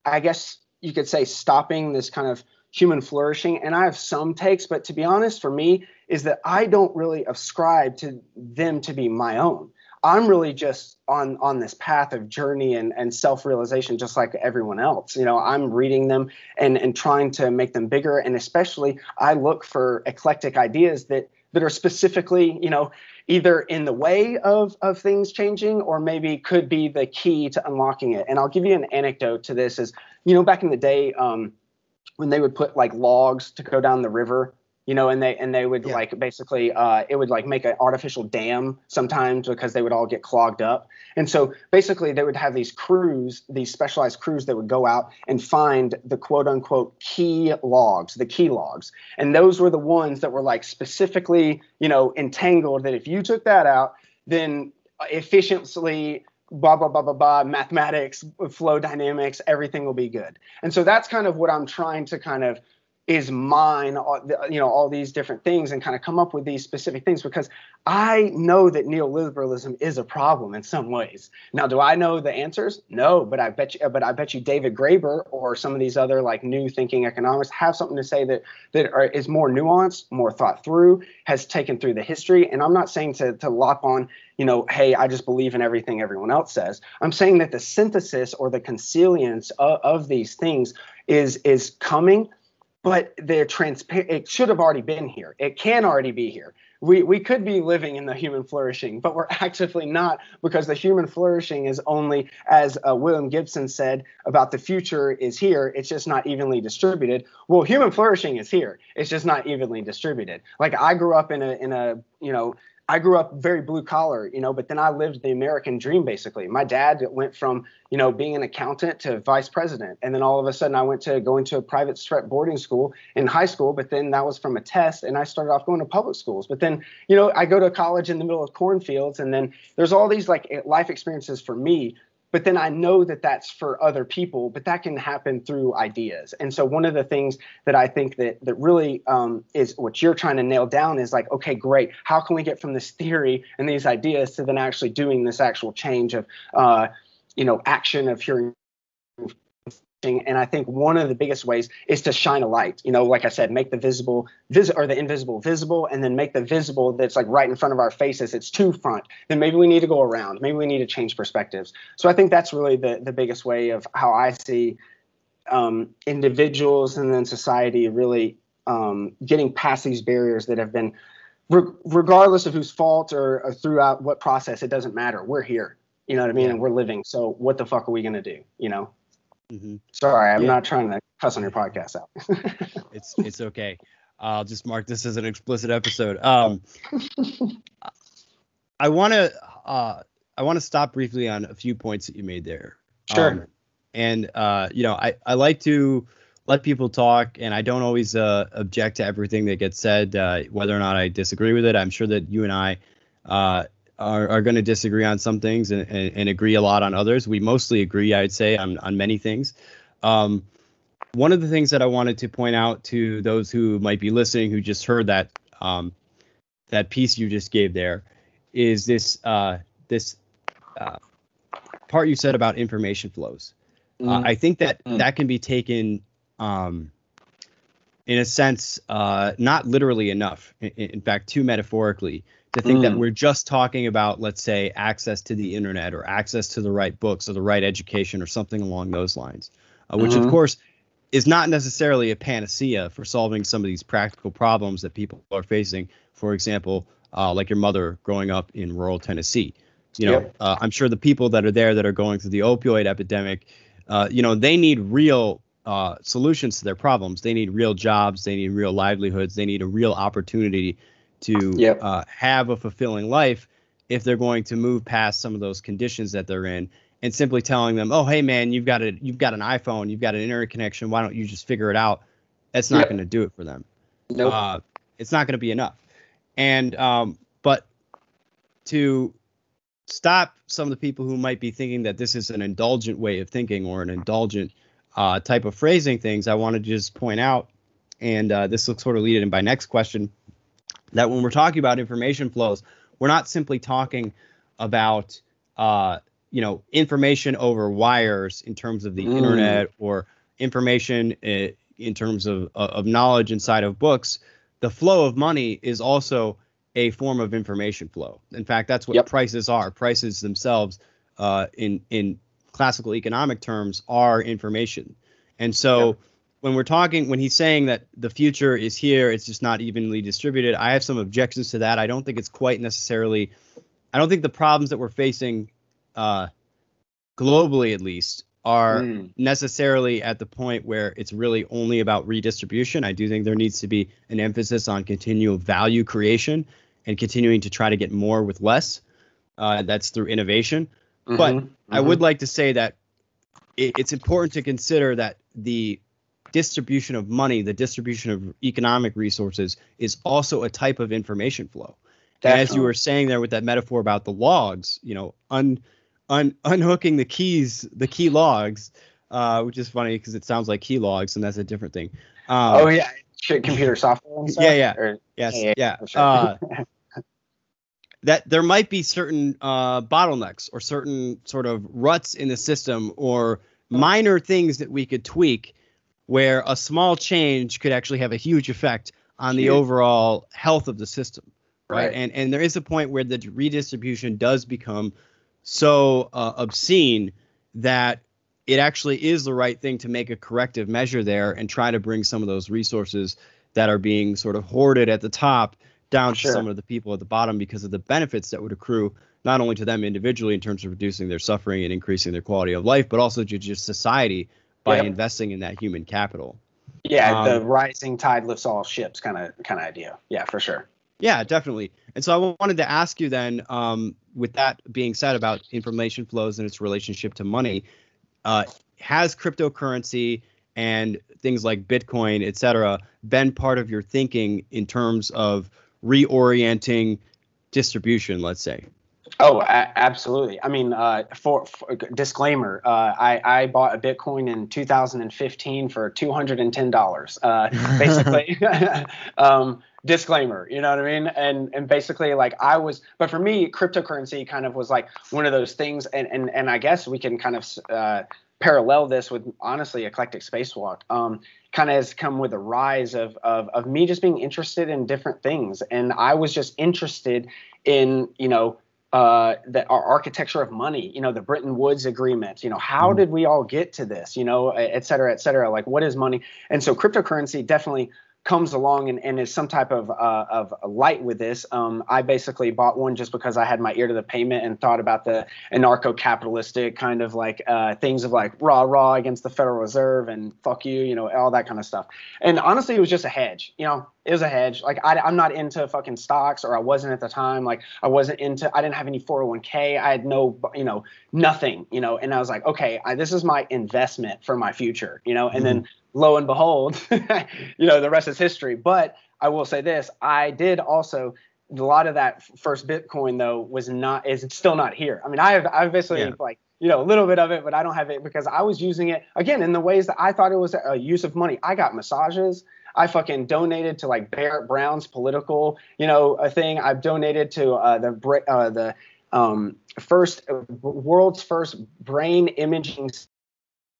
I guess you could say, stopping this kind of human flourishing. And I have some takes, but to be honest, for me, is that I don't really ascribe to them to be my own. I'm really just on on this path of journey and, and self-realization just like everyone else. You know, I'm reading them and and trying to make them bigger. And especially I look for eclectic ideas that that are specifically, you know, either in the way of of things changing or maybe could be the key to unlocking it. And I'll give you an anecdote to this is, you know, back in the day, um, when they would put like logs to go down the river you know, and they and they would yeah. like basically uh, it would like make an artificial dam sometimes because they would all get clogged up. And so basically they would have these crews, these specialized crews that would go out and find the quote unquote key logs, the key logs. And those were the ones that were like specifically, you know, entangled that if you took that out, then efficiently blah blah blah blah blah mathematics flow dynamics everything will be good and so that's kind of what i'm trying to kind of is mine you know all these different things and kind of come up with these specific things because i know that neoliberalism is a problem in some ways. Now do i know the answers? No but i bet you but i bet you david graeber or some of these other like new thinking economists have something to say that that are, is more nuanced more thought through has taken through the history. And i'm not saying to to lop on you know hey i just believe in everything everyone else says. I'm saying that the synthesis or the consilience of, of these things is is coming but they're transparent. It should have already been here. It can already be here. We, we could be living in the human flourishing, but we're actively not because the human flourishing is only, as uh, William Gibson said about the future is here. It's just not evenly distributed. Well, human flourishing is here. It's just not evenly distributed. Like I grew up in a in a you know I grew up very blue collar, you know, but then I lived the American dream basically. My dad went from, you know, being an accountant to vice president. And then all of a sudden I went to going to a private strep boarding school in high school, but then that was from a test and I started off going to public schools. But then, you know, I go to college in the middle of cornfields and then there's all these like life experiences for me but then I know that that's for other people, but that can happen through ideas. And so one of the things that I think that that really um, is what you're trying to nail down is like, okay, great. How can we get from this theory and these ideas to then actually doing this actual change of, uh, you know, action of hearing and I think one of the biggest ways is to shine a light. You know, like I said, make the visible vis- or the invisible visible, and then make the visible that's like right in front of our faces. It's too front. Then maybe we need to go around. Maybe we need to change perspectives. So I think that's really the the biggest way of how I see um, individuals and then society really um, getting past these barriers that have been, re- regardless of whose fault or, or, throughout what process, it doesn't matter. We're here. You know what I mean? And we're living. So what the fuck are we gonna do? You know? Mm-hmm. Sorry, I'm yeah. not trying to cuss on your podcast out. it's it's okay. I'll just mark this as an explicit episode. Um, I want to uh, I want to stop briefly on a few points that you made there. Sure. Um, and uh, you know, I I like to let people talk, and I don't always uh, object to everything that gets said, uh, whether or not I disagree with it. I'm sure that you and I uh, are, are going to disagree on some things and, and, and, agree a lot on others. We mostly agree, I'd say, on, on many things. Um, one of the things that I wanted to point out to those who might be listening, who just heard that um, that piece you just gave there, is this uh, this uh, part you said about information flows. Uh, mm. I think that mm. that can be taken um, in a sense, uh, not literally enough. In, in, fact, too metaphorically to think mm. that we're just talking about, let's say, access to the internet or access to the right books or the right education or something along those lines, uh, which mm-hmm. of course is not necessarily a panacea for solving some of these practical problems that people are facing. For example, uh, like your mother growing up in rural Tennessee. You know, yep. uh, I'm sure the people that are there that are going through the opioid epidemic, uh, you know, they need real uh, solutions to their problems. They need real jobs. They need real livelihoods. They need a real opportunity to yep. uh, have a fulfilling life if they're going to move past some of those conditions that they're in and simply telling them oh hey man you've got a you've got an iphone you've got an internet connection why don't you just figure it out that's not yep. going to do it for them nope. Uh, it's not going to be enough and um, but to stop some of the people who might be thinking that this is an indulgent way of thinking or an indulgent uh, type of phrasing things i want to just point out and uh, this will sort of lead in by next question that when we're talking about information flows, we're not simply talking about uh, you know information over wires in terms of the mm. internet or information uh, in terms of uh, of knowledge inside of books. The flow of money is also a form of information flow. In fact, that's what yep. prices are. Prices themselves, uh, in in classical economic terms, are information. And so. Yep when we're talking when he's saying that the future is here it's just not evenly distributed i have some objections to that i don't think it's quite necessarily i don't think the problems that we're facing uh, globally at least are mm. necessarily at the point where it's really only about redistribution i do think there needs to be an emphasis on continual value creation and continuing to try to get more with less uh, that's through innovation mm-hmm. but mm-hmm. i would like to say that it, it's important to consider that the distribution of money, the distribution of economic resources is also a type of information flow. as you were saying there with that metaphor about the logs, you know, un, un unhooking the keys, the key logs, uh, which is funny because it sounds like key logs, and that's a different thing. Um, oh yeah, Shit, computer software. Yeah, yeah, or, yes, yeah. yeah. Sure. Uh, that there might be certain uh, bottlenecks or certain sort of ruts in the system or minor things that we could tweak where a small change could actually have a huge effect on the overall health of the system right? right, and and there is a point where the redistribution does become so uh, obscene that it actually is the right thing to make a corrective measure there and try to bring some of those resources that are being sort of hoarded at the top down sure. to some of the people at the bottom because of the benefits that would accrue not only to them individually in terms of reducing their suffering and increasing their quality of life but also to just society by yep. investing in that human capital. Yeah, um, the rising tide lifts all ships kind of kind of idea. Yeah, for sure. Yeah, definitely. And so I wanted to ask you then, um, with that being said about information flows and its relationship to money, uh, has cryptocurrency and things like Bitcoin, et cetera, been part of your thinking in terms of reorienting distribution, let's say? Oh, a- absolutely. I mean, uh, for, for disclaimer, uh, I, I bought a Bitcoin in 2015 for $210. Uh, basically, um, disclaimer, you know what I mean? And and basically, like I was, but for me, cryptocurrency kind of was like one of those things, and and and I guess we can kind of uh, parallel this with honestly eclectic spacewalk. Um, kind of has come with a rise of, of of me just being interested in different things, and I was just interested in you know uh, the, our architecture of money, you know, the Bretton Woods agreement, you know, how mm-hmm. did we all get to this, you know, et cetera, et cetera, like what is money? And so cryptocurrency definitely comes along and, and is some type of uh, of light with this. Um, I basically bought one just because I had my ear to the pavement and thought about the anarcho-capitalistic kind of like uh, things of like rah rah against the Federal Reserve and fuck you, you know, all that kind of stuff. And honestly, it was just a hedge. You know, it was a hedge. Like I, I'm not into fucking stocks, or I wasn't at the time. Like I wasn't into. I didn't have any 401k. I had no, you know, nothing. You know, and I was like, okay, I, this is my investment for my future. You know, and mm-hmm. then lo and behold, you know, the rest is history. But I will say this: I did also a lot of that first Bitcoin though was not is still not here. I mean, I have I've basically yeah. like you know a little bit of it, but I don't have it because I was using it again in the ways that I thought it was a use of money. I got massages. I fucking donated to like Barrett Brown's political, you know, a thing. I've donated to uh, the uh, the um, first uh, world's first brain imaging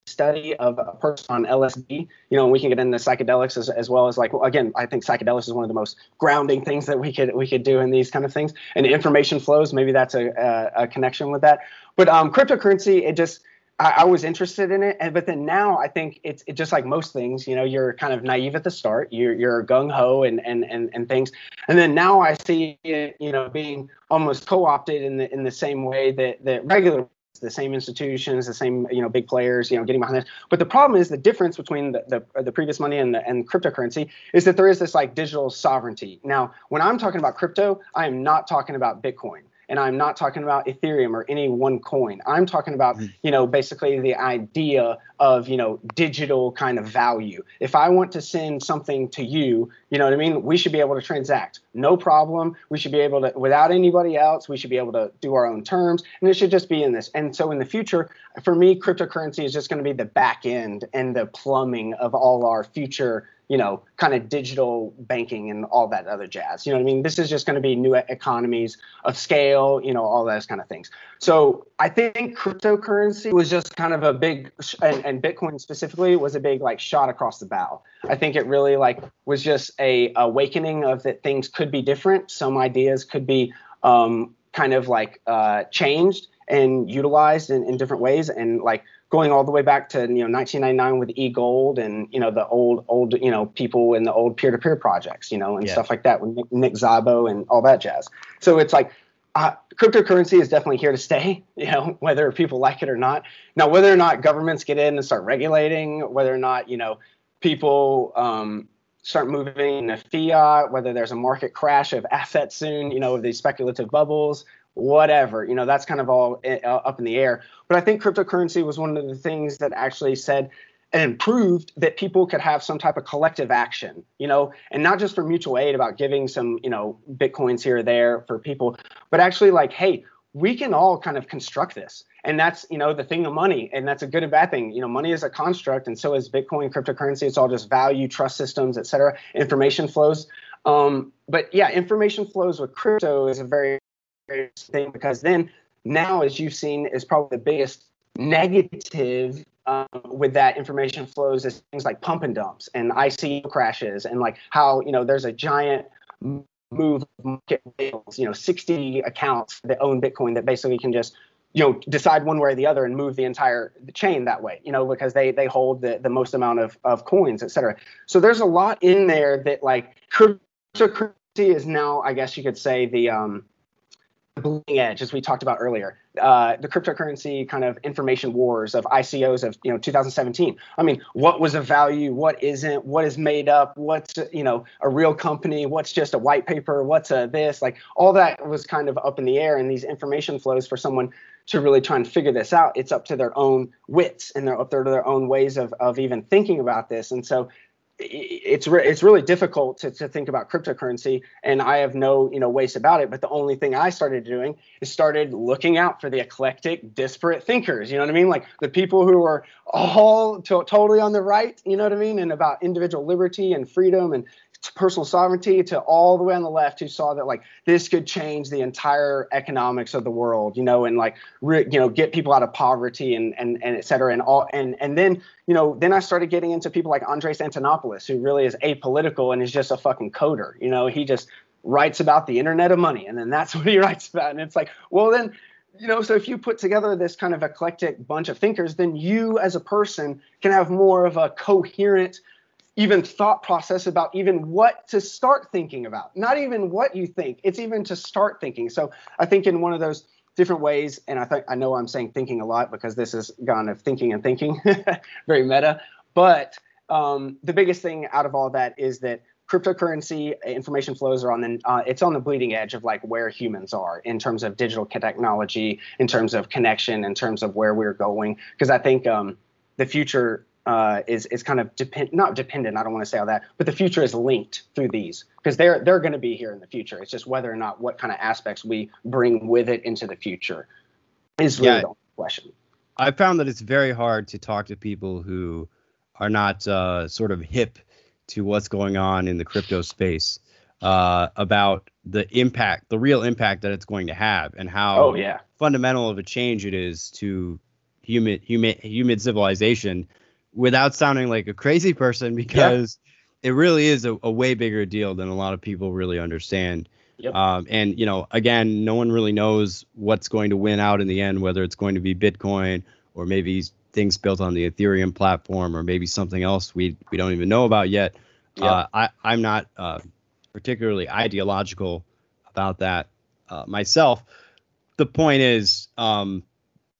study of a person on LSD. You know, we can get into psychedelics as, as well as like well, again, I think psychedelics is one of the most grounding things that we could we could do in these kind of things. And information flows, maybe that's a, a, a connection with that. But um, cryptocurrency, it just I, I, was interested in it, and but then now I think it's it just like most things. You know, you're kind of naive at the start. You're you're gung ho and, and and and things, and then now I see it, you know, being almost co-opted in the in the same way that that regular the same institutions, the same you know big players, you know, getting behind this. But the problem is the difference between the the, the previous money and the and cryptocurrency is that there is this like digital sovereignty. Now, when I'm talking about crypto, I am not talking about Bitcoin and I'm not talking about Ethereum or any one coin. I'm talking about, mm. you know, basically the idea of, you know, digital kind of value. If I want to send something to you, you know what I mean? We should be able to transact. No problem. We should be able to, without anybody else, we should be able to do our own terms. And it should just be in this. And so in the future, for me, cryptocurrency is just going to be the back end and the plumbing of all our future you know, kind of digital banking and all that other jazz. You know what I mean? This is just going to be new economies of scale, you know, all those kind of things. So I think cryptocurrency was just kind of a big, and, and Bitcoin specifically was a big like shot across the bow. I think it really like was just a awakening of that things could be different. Some ideas could be um, kind of like uh, changed and utilized in, in different ways. And like going all the way back to you know 1999 with e-gold and you know the old old you know people in the old peer-to-peer projects you know and yeah. stuff like that with Nick, Nick Szabo and all that jazz. So it's like uh, cryptocurrency is definitely here to stay, you know, whether people like it or not. Now, whether or not governments get in and start regulating, whether or not you know people um, start moving to fiat, whether there's a market crash of assets soon, you know, these speculative bubbles, whatever you know that's kind of all uh, up in the air. But i think cryptocurrency was one of the things that actually said and proved that people could have some type of collective action you know and not just for mutual aid about giving some you know bitcoins here or there for people but actually like hey we can all kind of construct this. And that's you know the thing of money and that's a good and bad thing. You know money is a construct and so is bitcoin cryptocurrency. It's all just value trust systems et cetera information flows. Um, but yeah information flows with crypto is a very thing because then now, as you've seen, is probably the biggest negative um, with that information flows is things like pump and dumps and ICO crashes and like how you know there's a giant move market whales, you know 60 accounts that own Bitcoin that basically can just you know decide one way or the other and move the entire chain that way you know because they they hold the, the most amount of, of coins et cetera. So there's a lot in there that like cryptocurrency is now i guess you could say the um bleeding edge, as we talked about earlier, uh, the cryptocurrency kind of information wars of ICOs of you know 2017. I mean, what was of value? What isn't? What is made up? What's you know a real company? What's just a white paper? What's a this? Like all that was kind of up in the air, and these information flows for someone to really try and figure this out. It's up to their own wits and they're up there to their own ways of of even thinking about this. And so it's re- it's really difficult to, to think about cryptocurrency and i have no you know ways about it but the only thing i started doing is started looking out for the eclectic disparate thinkers you know what i mean? Like the people who are all to- totally on the right you know what i mean? And about individual liberty and freedom and personal sovereignty to all the way on the left who saw that like this could change the entire economics of the world, you know, and like re- you know get people out of poverty and and and et cetera and all and and then you know then I started getting into people like Andreas Antonopoulos who really is apolitical and is just a fucking coder, you know, he just writes about the internet of money and then that's what he writes about and it's like well then you know so if you put together this kind of eclectic bunch of thinkers then you as a person can have more of a coherent even thought process about even what to start thinking about. Not even what you think, it's even to start thinking. So I think in one of those different ways, and I think I know I'm saying thinking a lot because this is gone of thinking and thinking, very meta. But um, the biggest thing out of all that is that cryptocurrency information flows are on the uh, it's on the bleeding edge of like where humans are in terms of digital technology in terms of connection in terms of where we're going because i think um, the future uh, is is kind of depend not dependent. I don't want to say all that, but the future is linked through these because they're they're going to be here in the future. It's just whether or not what kind of aspects we bring with it into the future is really yeah, the question. I found that it's very hard to talk to people who are not uh, sort of hip to what's going on in the crypto space uh, about the impact, the real impact that it's going to have, and how oh, yeah. fundamental of a change it is to human human human civilization without sounding like a crazy person because yeah. it really is a, a, way bigger deal than a lot of people really understand. Yep. Um, and you know, again, no one really knows what's going to win out in the end, whether it's going to be Bitcoin or maybe things built on the Ethereum platform or maybe something else we we don't even know about yet. Yep. Uh, I I'm not uh, particularly ideological about that uh, myself. The point is, um,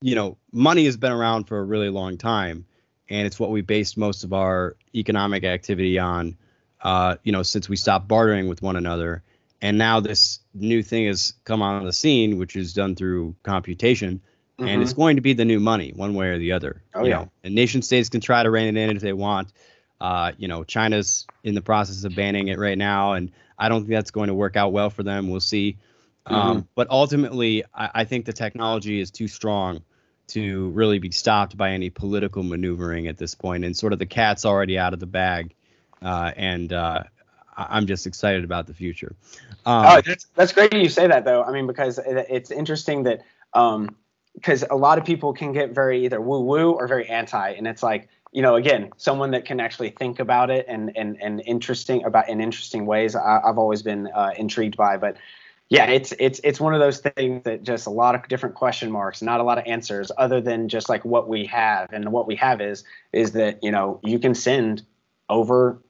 you know, money has been around for a really long time and it's what we based most of our economic activity on. Uh, you know, since we stopped bartering with one another, and now this new thing has come on the scene, which is done through computation, mm-hmm. and it's mm-hmm. going to be the new money, one way or the other. Oh you yeah. Know, and nation states can try to rein it in if they want. Uh, you know, China's in the process of banning it right now, and I don't think that's going to work out well for them. We'll see. Mm-hmm. Um, but ultimately, I, I, think the technology is too strong to really be stopped by any political maneuvering at this point, and sort of the cat's already out of the bag, uh, and uh, I'm just excited about the future. Um, oh, that's that's great you say that though. I mean, because it's interesting that because um, a lot of people can get very either woo woo or very anti, and it's like you know again someone that can actually think about it and and and interesting about in interesting ways. I, have always been uh, intrigued by, but yeah, it's it's it's one of those things that just a lot of different question marks, not a lot of answers other than just like what we have. And what we have is is that, you know, you can send over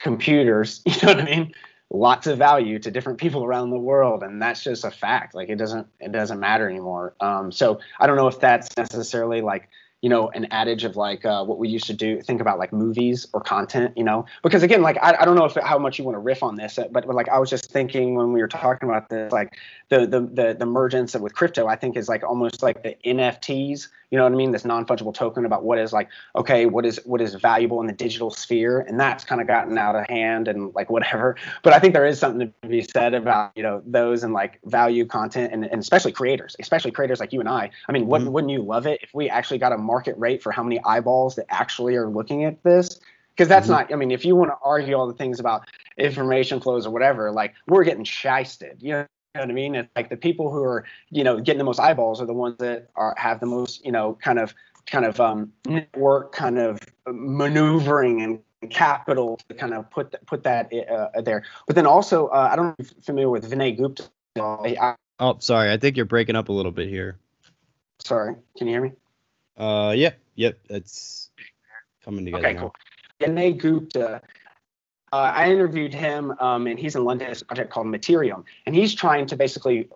computers, you know what I mean? Lots of value to different people around the world, and that's just a fact. Like it doesn't it doesn't matter anymore. Um, so I don't know if that's necessarily like you know an adage of like uh, what we used to do think about like movies or content you know? Because again like i, I don't know if how much you want to riff on this but, but like i was just thinking when we were talking about this like the the the, the emergence of with crypto i think is like almost like the nfts you know what I mean? This non-fungible token about what is like, okay, what is what is valuable in the digital sphere, and that's kind of gotten out of hand and like whatever. But I think there is something to be said about you know those and like value content and, and especially creators, especially creators like you and I. I mean, mm-hmm. wouldn't wouldn't you love it if we actually got a market rate for how many eyeballs that actually are looking at this? Because that's mm-hmm. not. I mean, if you want to argue all the things about information flows or whatever, like we're getting shysted. You know know what I mean? It's like the people who are, you know, getting the most eyeballs are the ones that are have the most, you know, kind of kind of um, network kind of maneuvering and capital to kind of put put that uh, there. But then also, uh, I don't know if you're familiar with Vinay Gupta. I, oh, sorry. I think you're breaking up a little bit here. Sorry. Can you hear me? Uh, yep, yep. It's coming together. Okay, now. cool. Vinay Gupta uh, I interviewed him, um, and he's in London. It's a project called Mattereum, and he's trying to basically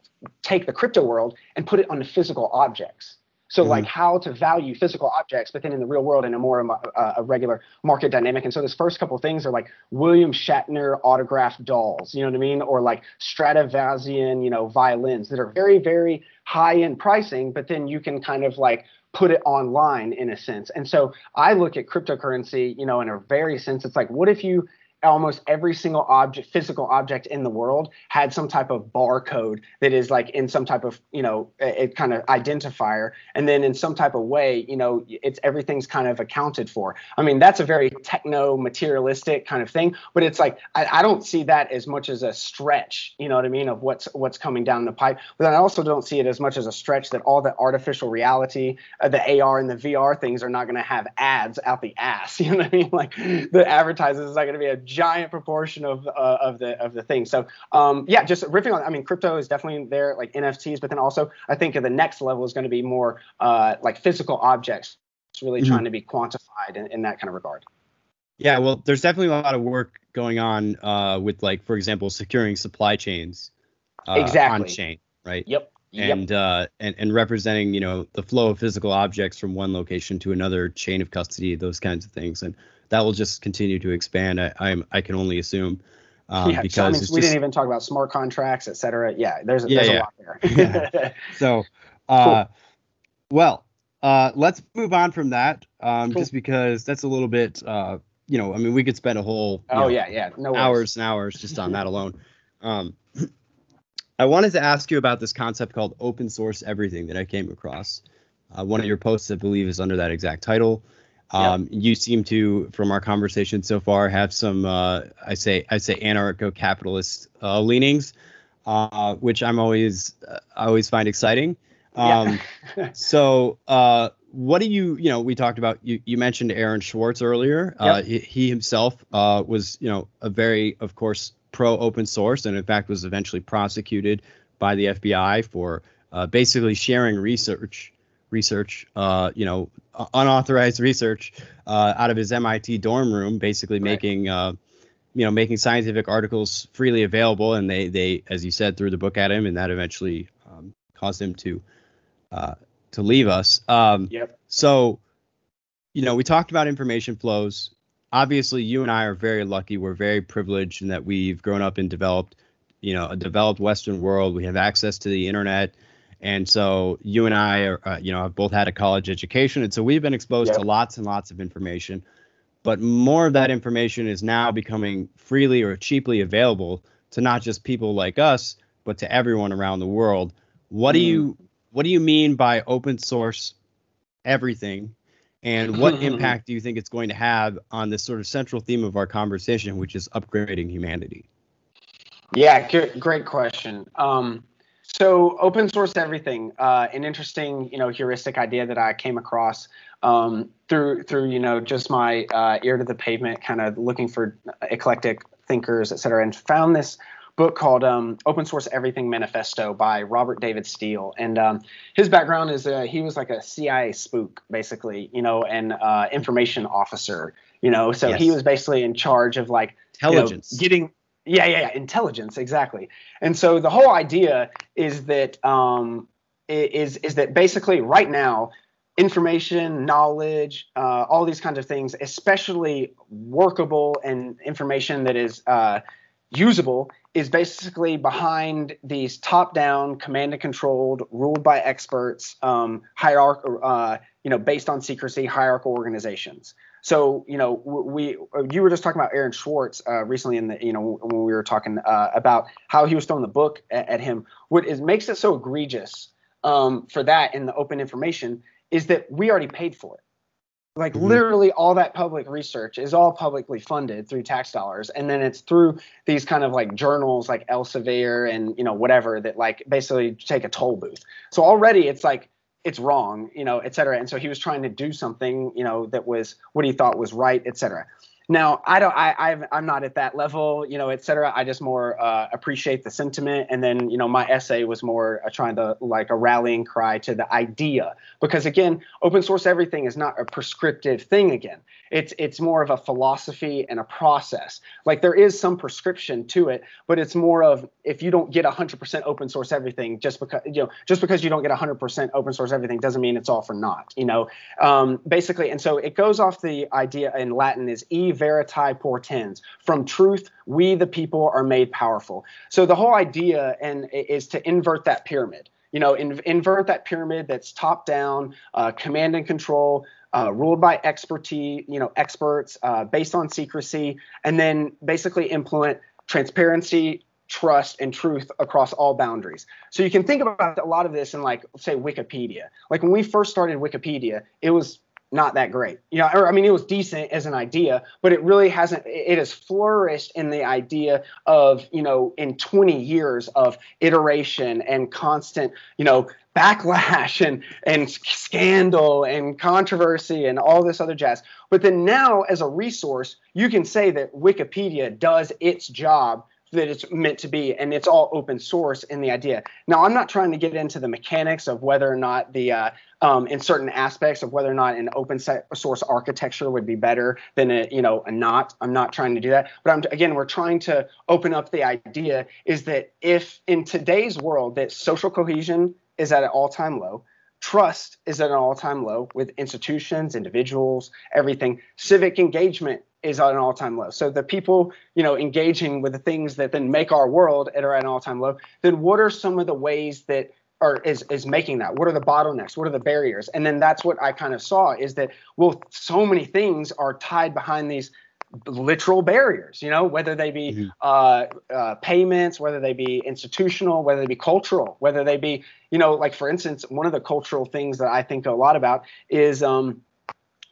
take the crypto world and put it onto physical objects. So, mm-hmm. like how to value physical objects, but then in the real world in a more uh, a regular market dynamic. And so, this first couple of things are like William Shatner autographed dolls, you know what I mean, or like Stradivariusian, you know, violins that are very, very high in pricing, but then you can kind of like put it online in a sense. And so I look at cryptocurrency, you know, in a very sense, it's like, what if you almost every single object physical object in the world had some type of barcode that is like in some type of you know it kind of identifier. And then in some type of way you know it's everything's kind of accounted for. I mean that's a very techno materialistic kind of thing but it's like I, I don't see that as much as a stretch you know what i mean of what's what's coming down the pipe. But then i also don't see it as much as a stretch that all the artificial reality uh, the ar and the vr things are not going to have ads out the ass you know what i mean? Like the advertisers is not going to be a giant proportion of uh, of the of the thing. So um, yeah, just riffing on. I mean, crypto is definitely there, like NFTs, but then also I think the next level is going to be more uh, like physical objects. It's really mm-hmm. trying to be quantified in, in that kind of regard. Yeah, well, there's definitely a lot of work going on uh, with, like, for example, securing supply chains uh, exactly. on chain, right? Yep. And yep. uh, and and representing, you know, the flow of physical objects from one location to another chain of custody, those kinds of things, and that will just continue to expand. I I'm, I can only assume. Um, yeah, because so, I mean, we just, didn't even talk about smart contracts, et cetera. Yeah, there's, yeah, there's yeah. a lot there. yeah. So, uh, cool. well, uh, let's move on from that, um, cool. just because that's a little bit, uh, you know, I mean, we could spend a whole oh know, yeah yeah no hours worries. and hours just on that alone. Um, I wanted to ask you about this concept called open source everything that I came across. Uh, one of your posts, I believe, is under that exact title. Um, yep. You seem to, from our conversation so far, have some uh, I say I say anarcho-capitalist uh, leanings, uh, which I'm always I always find exciting. Um, yeah. so, uh, what do you you know? We talked about you. You mentioned Aaron Swartz earlier. Uh, yep. He, he, himself uh, was you know a very of course pro open source, and in fact was eventually prosecuted by the FBI for basically sharing research research, uh, you know, unauthorized research uh, out of his MIT dorm room, basically right. making, uh, you know, making scientific articles freely available. And they, they, as you said, threw the book at him, and that eventually um, caused him to, uh, to leave us. Um, yep. So, you know, we talked about information flows. Obviously, you and I are very lucky. We're very privileged in that we've grown up and developed, you know, a developed Western world. We have access to the internet and so you and I are, uh, you know, have both had a college education, and so we've been exposed yep. to lots and lots of information. But more of that information is now becoming freely or cheaply available to not just people like us, but to everyone around the world. What mm. do you what do you mean by open source everything? And what impact do you think it's going to have on this sort of central theme of our conversation, which is upgrading humanity? Yeah, great question. Um, so open source everything, uh, an interesting, you know, heuristic idea that I came across um, through through you know just my uh, ear to the pavement, kind of looking for eclectic thinkers, et cetera, and found this book called um, Open Source Everything Manifesto by Robert David Steele. And um, his background is uh, he was like a CIA spook, basically, you know, and uh, information officer, you know, so yes. he was basically in charge of like intelligence, you know, getting yeah, yeah, yeah, intelligence, exactly. And so the whole idea is that um, is is that basically right now, information, knowledge, uh, all these kinds of things, especially workable and information that is uh, usable, is basically behind these top-down, command and controlled, ruled by experts, um, hierarch- uh, you know, based on secrecy, hierarchical organizations. So, you know, we you were just talking about Aaron Swartz uh, recently in the you know when we were talking uh, about how he was throwing the book at, at him. What is makes it so egregious um, for that in the open information is that we already paid for it. Like mm-hmm. literally all that public research is all publicly funded through tax dollars, and then it's through these kind of like journals like Elsevier and you know whatever that like basically take a toll booth. So already it's like it's wrong, you know, et cetera. And so he was trying to do something, you know, that was what he thought was right, et cetera. Now, I don't, I, i am not at that level, you know, et cetera. I just more uh, appreciate the sentiment. And then, you know, my essay was more uh, trying to like a rallying cry to the idea, because again, open source everything is not a prescriptive thing again. It's it's more of a philosophy and a process. Like there is some prescription to it, but it's more of if you don't get 100% open source everything, just because you know just because you don't get 100% open source everything doesn't mean it's all for naught. You know, um, basically, and so it goes off the idea in Latin is e veritae portends. From truth, we the people are made powerful. So the whole idea and is to invert that pyramid you know, in, invert that pyramid that's top down, uh, command and control, uh, ruled by expertise, you know, experts, uh, based on secrecy, and then basically implement transparency, trust, and truth across all boundaries. So you can think about a lot of this in like, say, Wikipedia. Like when we first started Wikipedia, it was not that great. You know, or I mean, it was decent as an idea, but it really hasn't. It has flourished in the idea of you know, in 20 years of iteration and constant, you know, backlash and and scandal and controversy and all this other jazz. But then now, as a resource, you can say that Wikipedia does its job that it's meant to be and it's all open source in the idea. Now i'm not trying to get into the mechanics of whether or not the uh, um, in certain aspects of whether or not an open source architecture would be better than a you know a not. I'm not trying to do that. But i'm again we're trying to open up the idea is that if in today's world that social cohesion is at an all-time low trust is at an all-time low with institutions individuals everything civic engagement is at an all-time low. So the people, you know, engaging with the things that then make our world at an all-time low, then what are some of the ways that are is is making that? What are the bottlenecks? What are the barriers? And then that's what I kind of saw is that well, so many things are tied behind these literal barriers you know whether they be mm-hmm. uh, uh, payments whether they be institutional whether they be cultural whether they be you know like for instance one of the cultural things that i think a lot about is um,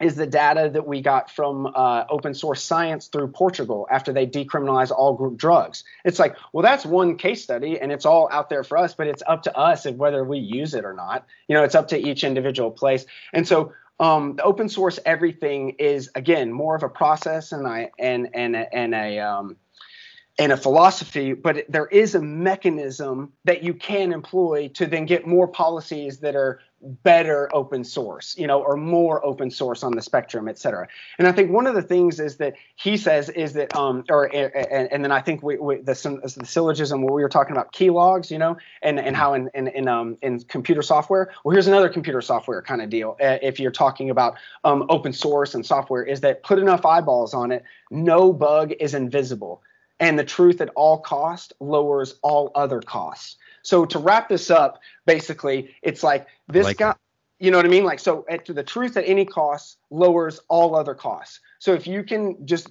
is the data that we got from uh, open source science through Portugal after they decriminalized all group drugs. It's like, well, that's one case study and it's all out there for us, but it's up to us if whether we use it or not. You know, it's up to each individual place. And so um, the open source everything is again more of a process and I and and and a um, and a philosophy, but there is a mechanism that you can employ to then get more policies that are better open source, you know, or more open source on the spectrum, et cetera. And I think one of the things is that he says is that, um, or and, and then I think we, we the, the syllogism where we were talking about keylogs, you know, and and how in in in, um, in computer software. Well, here's another computer software kind of deal. Uh, if you're talking about um, open source and software, is that put enough eyeballs on it, no bug is invisible and the truth at all cost lowers all other costs. So to wrap this up, basically, it's like this like guy. You know what I mean? Like so, at, the truth at any cost lowers all other costs. So if you can just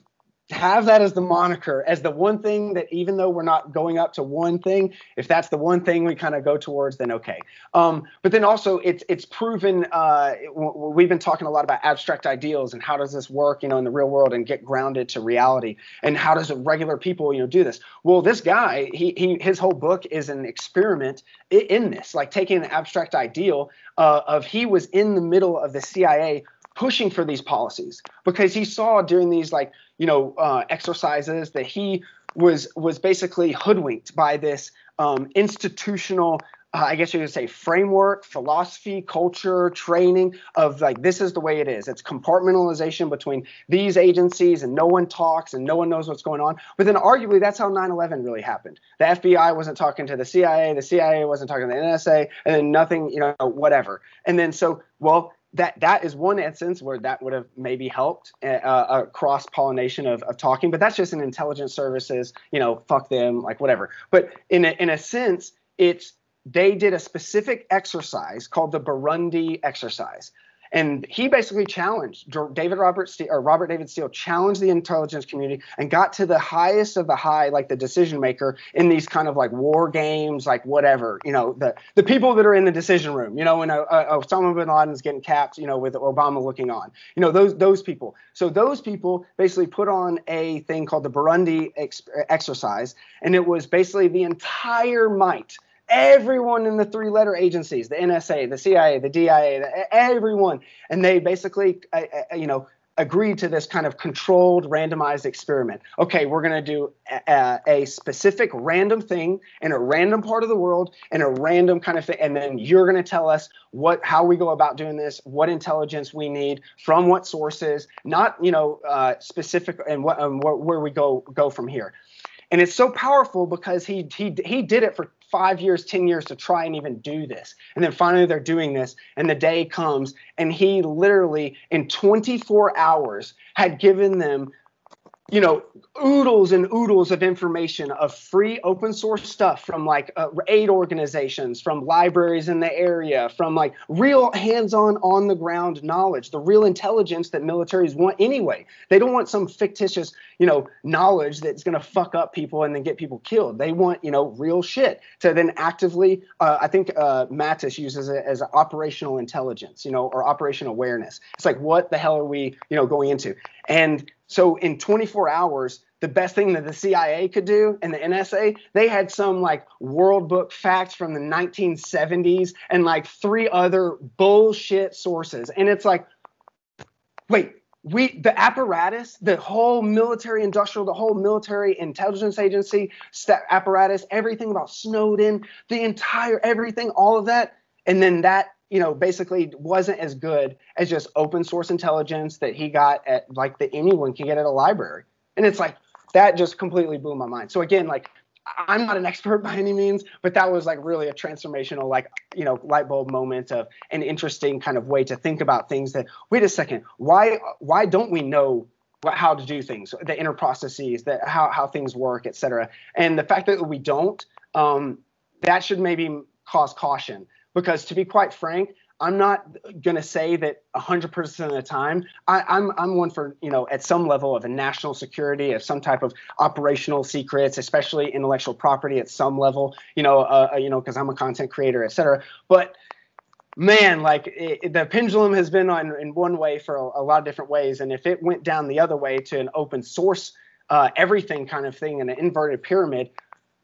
have that as the moniker, as the one thing that even though we're not going up to one thing, if that's the one thing we kind of go towards, then okay. Um, but then also it's it's proven. Uh, we've been talking a lot about abstract ideals and how does this work, you know, in the real world and get grounded to reality, and how does regular people, you know, do this? Well, this guy, he he his whole book is an experiment in this, like taking an abstract ideal uh, of he was in the middle of the CIA pushing for these policies because he saw during these like you know uh, exercises that he was was basically hoodwinked by this um, institutional uh, I guess you could say framework, philosophy, culture, training of like this is the way it is. It's compartmentalization between these agencies and no one talks and no one knows what's going on. But then arguably that's how 9/11 really happened. The FBI wasn't talking to the CIA, the CIA wasn't talking to the NSA, and then nothing, you know, whatever. And then so well that that is one instance where that would have maybe helped uh, a cross pollination of, of talking, but that's just an intelligence services, you know, fuck them, like whatever. But in a, in a sense, it's they did a specific exercise called the Burundi exercise. And he basically challenged David Robert Steele, or Robert David Steele challenged the intelligence community and got to the highest of the high, like the decision maker in these kind of like war games, like whatever, you know, the the people that are in the decision room, you know, when uh, uh, Osama bin Laden's getting capped, you know, with Obama looking on, you know, those those people. So those people basically put on a thing called the Burundi ex- exercise, and it was basically the entire might everyone in the three letter agencies the nsa the cia the dia the, everyone. And they basically uh, uh, you know agreed to this kind of controlled randomized experiment. Okay we're going to do a, a, specific random thing in a random part of the world in a random kind of thing. And then you're going to tell us what how we go about doing this what intelligence we need from what sources not you know uh, specific and what um, where we go go from here and it's so powerful because he he he did it for five years, 10 years to try and even do this. And then finally they're doing this, and the day comes, and he literally, in 24 hours, had given them you know, oodles and oodles of information of free open source stuff from like uh, aid organizations, from libraries in the area, from like real hands-on, on the ground knowledge, the real intelligence that militaries want anyway. They don't want some fictitious, you know, knowledge that's going to fuck up people and then get people killed. They want, you know, real shit to then actively. Uh, I think uh, Mattis uses it as operational intelligence, you know, or operational awareness. It's like, what the hell are we, you know, going into? And so in 24 hours, the best thing that the CIA could do and the NSA, they had some like World Book facts from the 1970s and like three other bullshit sources. And it's like, wait, we the apparatus, the whole military industrial, the whole military intelligence agency apparatus, everything about Snowden, the entire everything, all of that, and then that you know, basically wasn't as good as just open source intelligence that he got at like that anyone can get at a library. And it's like that just completely blew my mind. So again, like I'm not an expert by any means, but that was like really a transformational, like, you know, light bulb moment of an interesting kind of way to think about things that, wait a second, why, why don't we know how to do things, the inner processes, that how, how things work, et cetera. And the fact that we don't, um, that should maybe cause caution because to be quite frank, I'm not going to say that 100% of the time. I, am I'm, I'm one for you know at some level of a national security, of some type of operational secrets, especially intellectual property at some level. You know, uh, uh you know, because I'm a content creator, et cetera. But man, like it, the pendulum has been on in one way for a, a, lot of different ways, and if it went down the other way to an open source uh, everything kind of thing, and an inverted pyramid,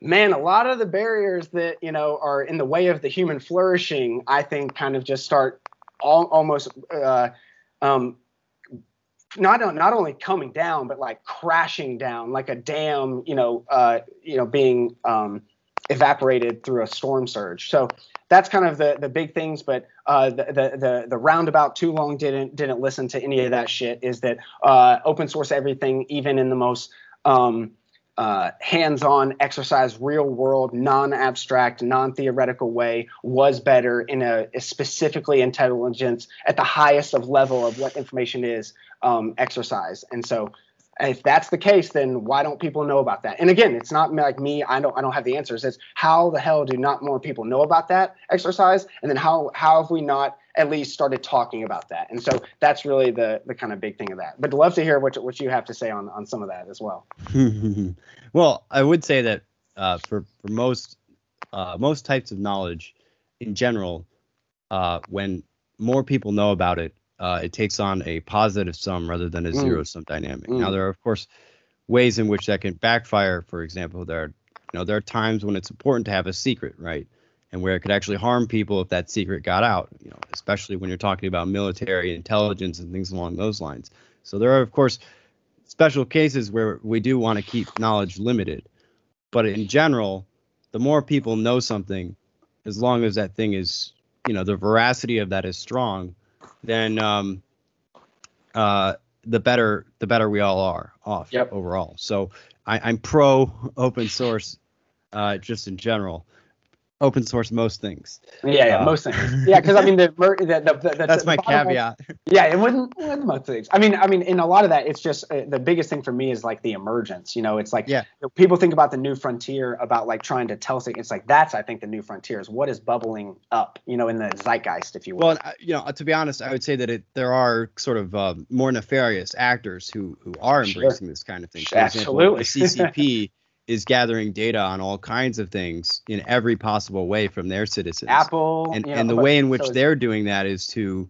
man, a lot of the barriers that you know are in the way of the human flourishing, I think, kind of just start all, almost uh, um, not not only coming down, but like crashing down, like a dam, you know, uh, you know, being um, evaporated through a storm surge. So that's kind of the the big things. But uh, the, the, the the roundabout too long didn't didn't listen to any of that shit. Is that uh, open source everything, even in the most um, uh, hands-on exercise, real-world, non-abstract, non-theoretical way was better in a, a, specifically intelligence at the highest of level of what information is um, exercise. And so, if that's the case, then why don't people know about that? And again, it's not like me. I don't. I don't have the answers. It's how the hell do not more people know about that exercise? And then how how have we not at least started talking about that. And so that's really the the kind of big thing of that. But love to hear what what you have to say on on some of that as well. well, I would say that uh, for for most uh, most types of knowledge in general, uh, when more people know about it, uh, it takes on a positive sum rather than a mm. zero sum dynamic. Mm. Now there are of course ways in which that can backfire. For example, there are you know there are times when it's important to have a secret, right? And where it could actually harm people if that secret got out, you know, especially when you're talking about military intelligence and things along those lines. So there are of course special cases where we do want to keep knowledge limited. But in general, the more people know something, as long as that thing is, you know, the veracity of that is strong, then um, uh, the better the better we all are off yep. overall. So I, am pro open source uh, just in general open source most things. Yeah, yeah, uh, most things. Yeah, because I mean the, the, the, the that's my caveat. Line, yeah, it wouldn't, wouldn't most things. I mean, I mean, in a lot of that, it's just uh, the biggest thing for me is like the emergence. You know, it's like yeah. People think about the new frontier, about like trying to tell things. It's like that's I think the new frontier is what is bubbling up. You know, in the zeitgeist, if you will. Well, you know, to be honest, I would say that it there are sort of uh, more nefarious actors who who are embracing sure. this kind of thing. For Absolutely. Example, the CCP. Is gathering data on all kinds of things in every possible way from their citizens. Apple and, and the way in which so they're doing that is to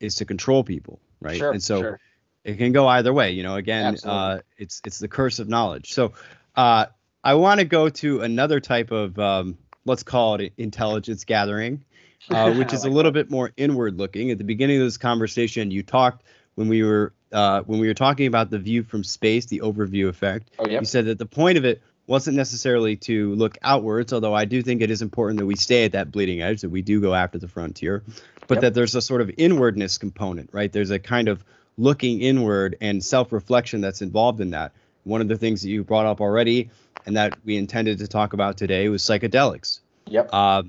is to control people, right? Sure, and so sure. it can go either way. You know, again, uh, it's it's the curse of knowledge. So uh, I want to go to another type of um, let's call it intelligence gathering, uh, which is like a little that. bit more inward looking. At the beginning of this conversation, you talked when we were uh, when we were talking about the view from space, the overview effect. Oh, yep. You said that the point of it wasn't necessarily to look outwards, although I do think it is important that we stay at that bleeding edge, that we do go after the frontier, but yep. that there's a sort of inwardness component, right? There's a kind of looking inward and self reflection that's involved in that. One of the things that you brought up already and that we intended to talk about today was psychedelics. Yep. Uh,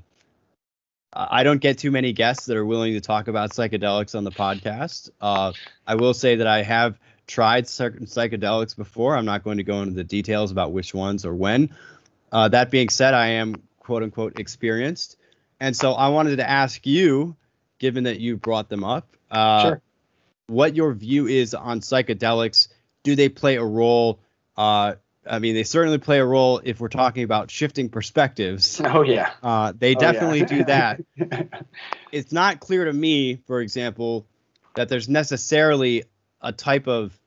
I don't get too many guests that are willing to talk about psychedelics on the podcast. Uh, I will say that I have tried certain psychedelics before. I'm not going to go into the details about which ones or when. Uh, that being said, I am quote unquote experienced. And so I wanted to ask you, given that you brought them up, uh, sure. what your view is on psychedelics. Do they play a role? Uh, I mean, they certainly play a role if we're talking about shifting perspectives. Oh yeah, uh, they definitely oh, yeah. do that. it's not clear to me, for example, that there's necessarily a type of,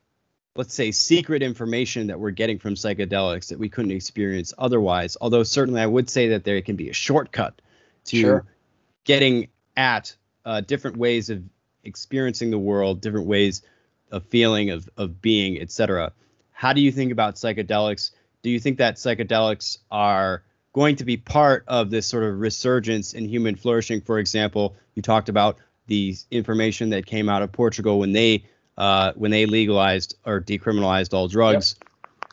let's say, secret information that we're getting from psychedelics that we couldn't experience otherwise. Although certainly, I would say that there can be a shortcut to sure. getting at uh, different ways of experiencing the world, different ways of feeling, of of being, etc. How do you think about psychedelics? Do you think that psychedelics are going to be part of this sort of resurgence in human flourishing? For example, you talked about the information that came out of Portugal when they uh, when they legalized or decriminalized all drugs. Yep.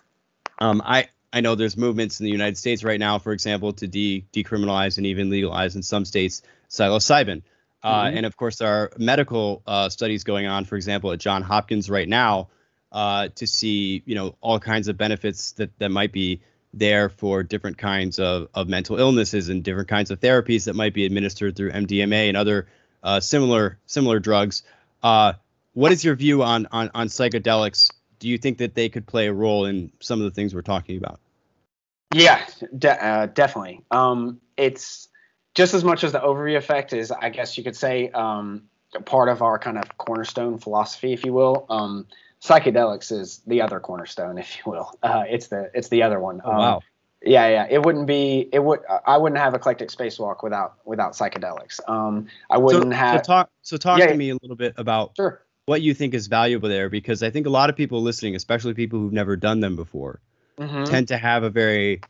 Um, I I know there's movements in the United States right now, for example, to de decriminalize and even legalize in some states psilocybin. Uh, mm-hmm. And of course, there are medical uh, studies going on, for example, at John Hopkins right now, uh, to see you know all kinds of benefits that that might be there for different kinds of, of mental illnesses and different kinds of therapies that might be administered through MDMA and other uh, similar similar drugs. Uh, what is your view on, on on psychedelics? Do you think that they could play a role in some of the things we're talking about? Yeah, de- uh, definitely. Um, it's just as much as the overview effect is, I guess you could say, um, part of our kind of cornerstone philosophy, if you will. Um, psychedelics is the other cornerstone, if you will. Uh, it's the it's the other one. Oh, um, wow. Yeah, yeah. It wouldn't be. It would. I wouldn't have eclectic spacewalk without without psychedelics. Um, I wouldn't so, have. So talk. So talk yeah, to me a little bit about sure. What you think is valuable there, because I think a lot of people listening, especially people who've never done them before, mm-hmm. tend to have a very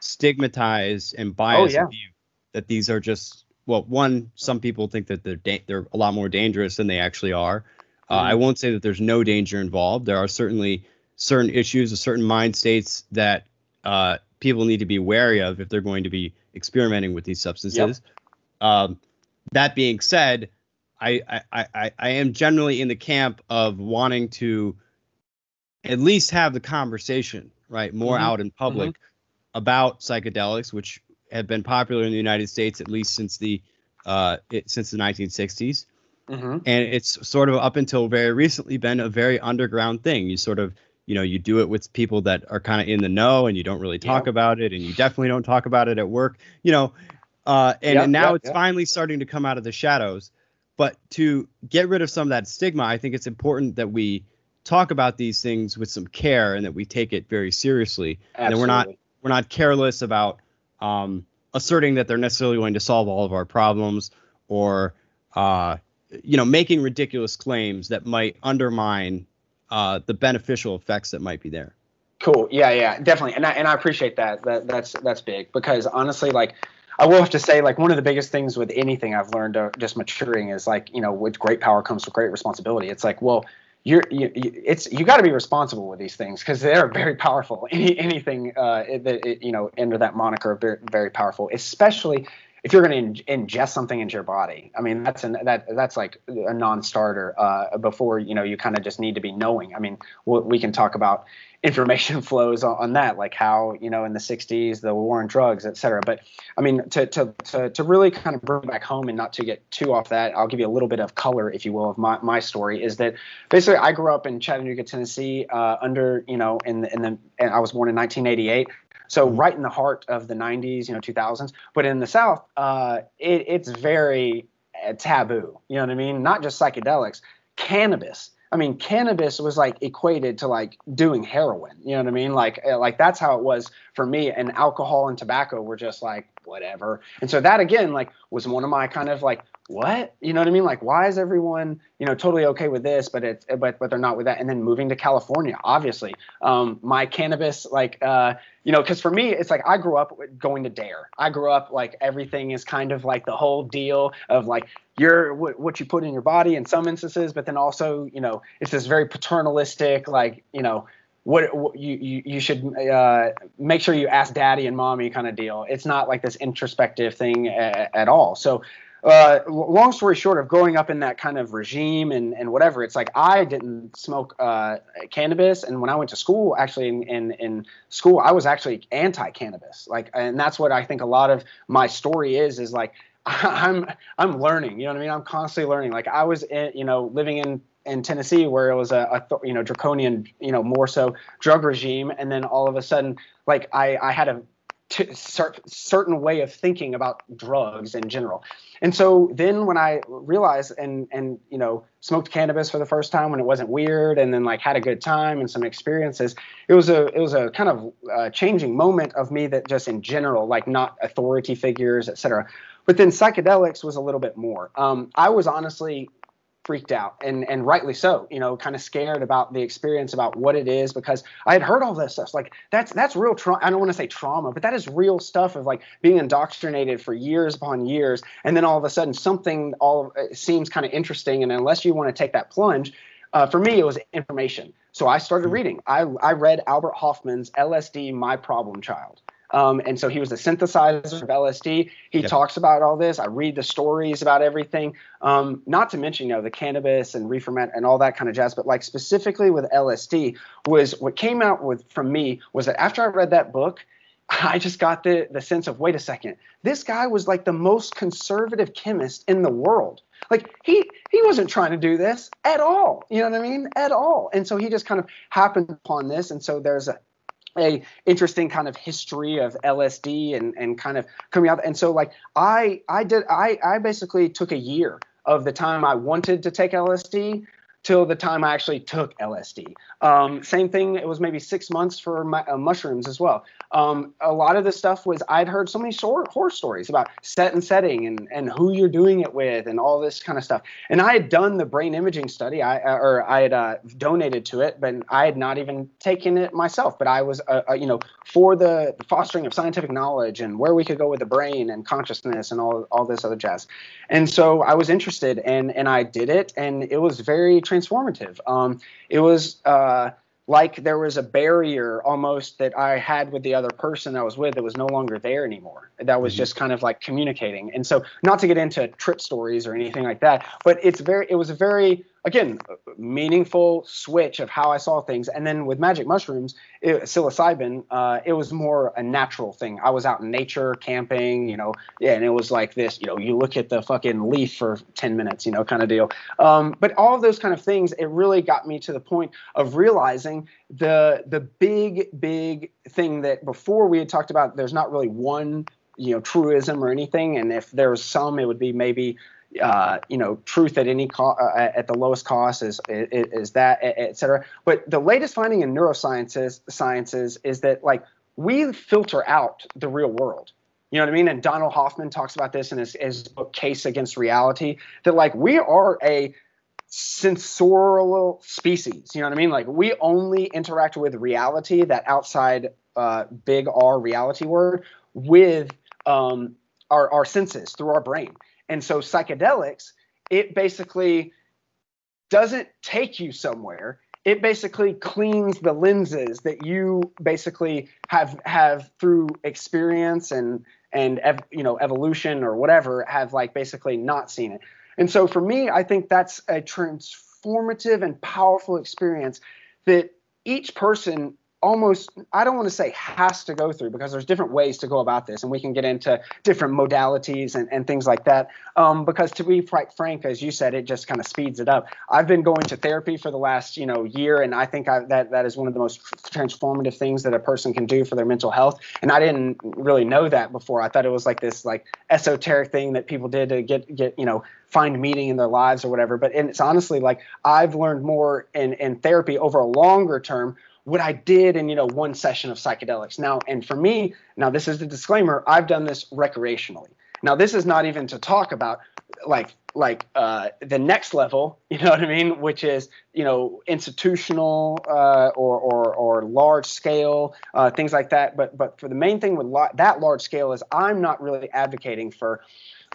stigmatized and biased oh, yeah. view that these are just well, one. Some people think that they're da- they're a lot more dangerous than they actually are. Uh, I mm-hmm. won't say that there's no danger involved. There are certainly certain issues, certain mind states that uh, people need to be wary of if they're going to be experimenting with these substances. Yep. Um, that being said, I, I, I, I am generally in the camp of wanting to at least have the conversation, right, more mm-hmm. out in public mm-hmm. about psychedelics, which have been popular in the United States at least since the uh, it, since the 1960s. Mm-hmm. And it's sort of up until very recently been a very underground thing. You sort of, you know, you do it with people that are kind of in the know and you don't really talk about it and you definitely don't talk about it at work, you know. Uh, and, yeah, and now yeah, it's finally starting to come out of the shadows. But to get rid of some of that stigma, I think it's important that we talk about these things with some care and that we take it very seriously. Absolutely. And we're not we're not careless about um, asserting that they're necessarily going to solve all of our problems or uh, you know, making ridiculous claims that might undermine uh, the beneficial effects that might be there. Cool. Yeah, yeah, definitely. And I, and I appreciate that. That that's that's big because honestly, like I will have to say, like one of the biggest things with anything I've learned uh, just maturing is like you know, with great power comes with great responsibility. It's like, well, you're you, it's you got to be responsible with these things because they're very powerful. Any anything uh, that you know under that moniker, very, very powerful, especially if you're going to in, ingest something into your body, I mean that's an that that's like a non-starter. Uh, before you know, you kind of just need to be knowing. I mean, we, we can talk about information flows on, on, that, like how you know in the '60s the war on drugs, et cetera. But I mean, to to to to really kind of bring back home and not to get too off that, I'll give you a little bit of color, if you will, of my my story. Is that basically I grew up in Chattanooga, Tennessee, uh, under you know in the in the and I was born in 1988. So mm-hmm. right in the heart of the 90s, you know, 2000s. But in the South, uh, it, it's very uh, taboo. You know what I mean? Not just psychedelics, cannabis. I mean, cannabis was like equated to like doing heroin. You know what I mean? Like, uh, like that's how it was for me. And alcohol and tobacco were just like whatever. And so that again, like, was one of my kind of like what? You know what i mean? Like why is everyone you know totally okay with this but it's but but they're not with that? And then moving to california obviously. Um my cannabis like uh you know because for me it's like i grew up going to dare. I grew up like everything is kind of like the whole deal of like you're what, you put in your body in some instances but then also you know it's this very paternalistic like you know what, what you, you, should uh, make sure you ask daddy and mommy kind of deal. It's not like this introspective thing at all. So uh, long story short of growing up in that kind of regime and, and whatever, it's like I didn't smoke uh, cannabis, and when I went to school, actually in, in, in school, I was actually anti-cannabis. Like, and that's what I think a lot of my story is is like I'm I'm learning. You know what I mean? I'm constantly learning. Like I was, in, you know, living in in Tennessee where it was a, a, you know draconian you know more so drug regime and then all of a sudden like I I had a t- certain way of thinking about drugs in general. And so then when I realized and and you know smoked cannabis for the first time when it wasn't weird and then like had a good time and some experiences it was a it was a kind of uh, changing moment of me that just in general like not authority figures etc but then psychedelics was a little bit more. Um, I was honestly freaked out and and rightly so you know kind of scared about the experience about what it is because i had heard all this stuff. Like that's that's real trauma i don't want to say trauma but that is real stuff of like being indoctrinated for years upon years and then all of a sudden something all uh, seems kind of interesting and unless you want to take that plunge uh, for me it was information. So i started hmm. reading. I i read albert hofmann's lsd my problem child um, and so he was a synthesizer of LSD. He yep. talks about all this. I read the stories about everything. Um, not to mention, you know, the cannabis and reefer and all that kind of jazz. But like specifically with LSD, was what came out with from me was that after I read that book, I just got the the sense of wait a second, this guy was like the most conservative chemist in the world. Like he he wasn't trying to do this at all. You know what I mean? At all. And so he just kind of happened upon this. And so there's a a interesting kind of history of LSD and and kind of coming out and so like I I did I I basically took a year of the time I wanted to take LSD till the time I actually took LSD. Um, same thing, it was maybe six months for my, uh, mushrooms as well. Um, a lot of the stuff was I'd heard so many horror stories about set and setting and, and who you're doing it with and all this kind of stuff. And I had done the brain imaging study, I uh, or I had uh, donated to it, but I had not even taken it myself. But I was, uh, uh, you know, for the fostering of scientific knowledge and where we could go with the brain and consciousness and all all this other jazz. And so I was interested, and and I did it, and it was very transformative. Um, it was uh, like there was a barrier almost that I had with the other person I was with that was no longer there anymore. That was mm-hmm. just kind of like communicating. And so, not to get into trip stories or anything like that, but it's very, it was a very again meaningful switch of how I saw things. And then with magic mushrooms, it, psilocybin, uh, it was more a natural thing. I was out in nature camping, you know, yeah, and it was like this, you know, you look at the fucking leaf for 10 minutes, you know, kind of deal. Um, but all of those kind of things, it really got me to the point of realizing the the big big thing that before we had talked about. There's not really one you know truism or anything and if there was some it would be maybe uh, you know, truth at any co- uh, at the lowest cost is, is, is that, et cetera. But the latest finding in neurosciences sciences is that like we filter out the real world. You know what I mean? And Donald Hoffman talks about this in his, his book Case Against Reality. That like we are a sensorial species. You know what I mean? Like we only interact with reality, that outside uh, big R reality word, with um, our, our senses through our brain. And so psychedelics, it basically doesn't take you somewhere. It basically cleans the lenses that you basically have have through experience and and ev- you know evolution or whatever have like basically not seen it. And so for me, I think that's a transformative and powerful experience that each person almost i don't want to say has to go through because there's different ways to go about this and we can get into different modalities and, and things like that. Um, because to be quite frank as you said it just kind of speeds it up. I've been going to therapy for the last you know year and i think I, that that is one of the most transformative things that a person can do for their mental health. And i didn't really know that before. I thought it was like this like esoteric thing that people did to get get you know find meaning in their lives or whatever. But and it's honestly like i've learned more in in therapy over a longer term what I did in you know one session of psychedelics. Now, and for me, now this is the disclaimer. I've done this recreationally. Now, this is not even to talk about like like uh, the next level. You know what I mean? Which is you know institutional uh, or, or or large scale uh, things like that. But but for the main thing with lo- that large scale is I'm not really advocating for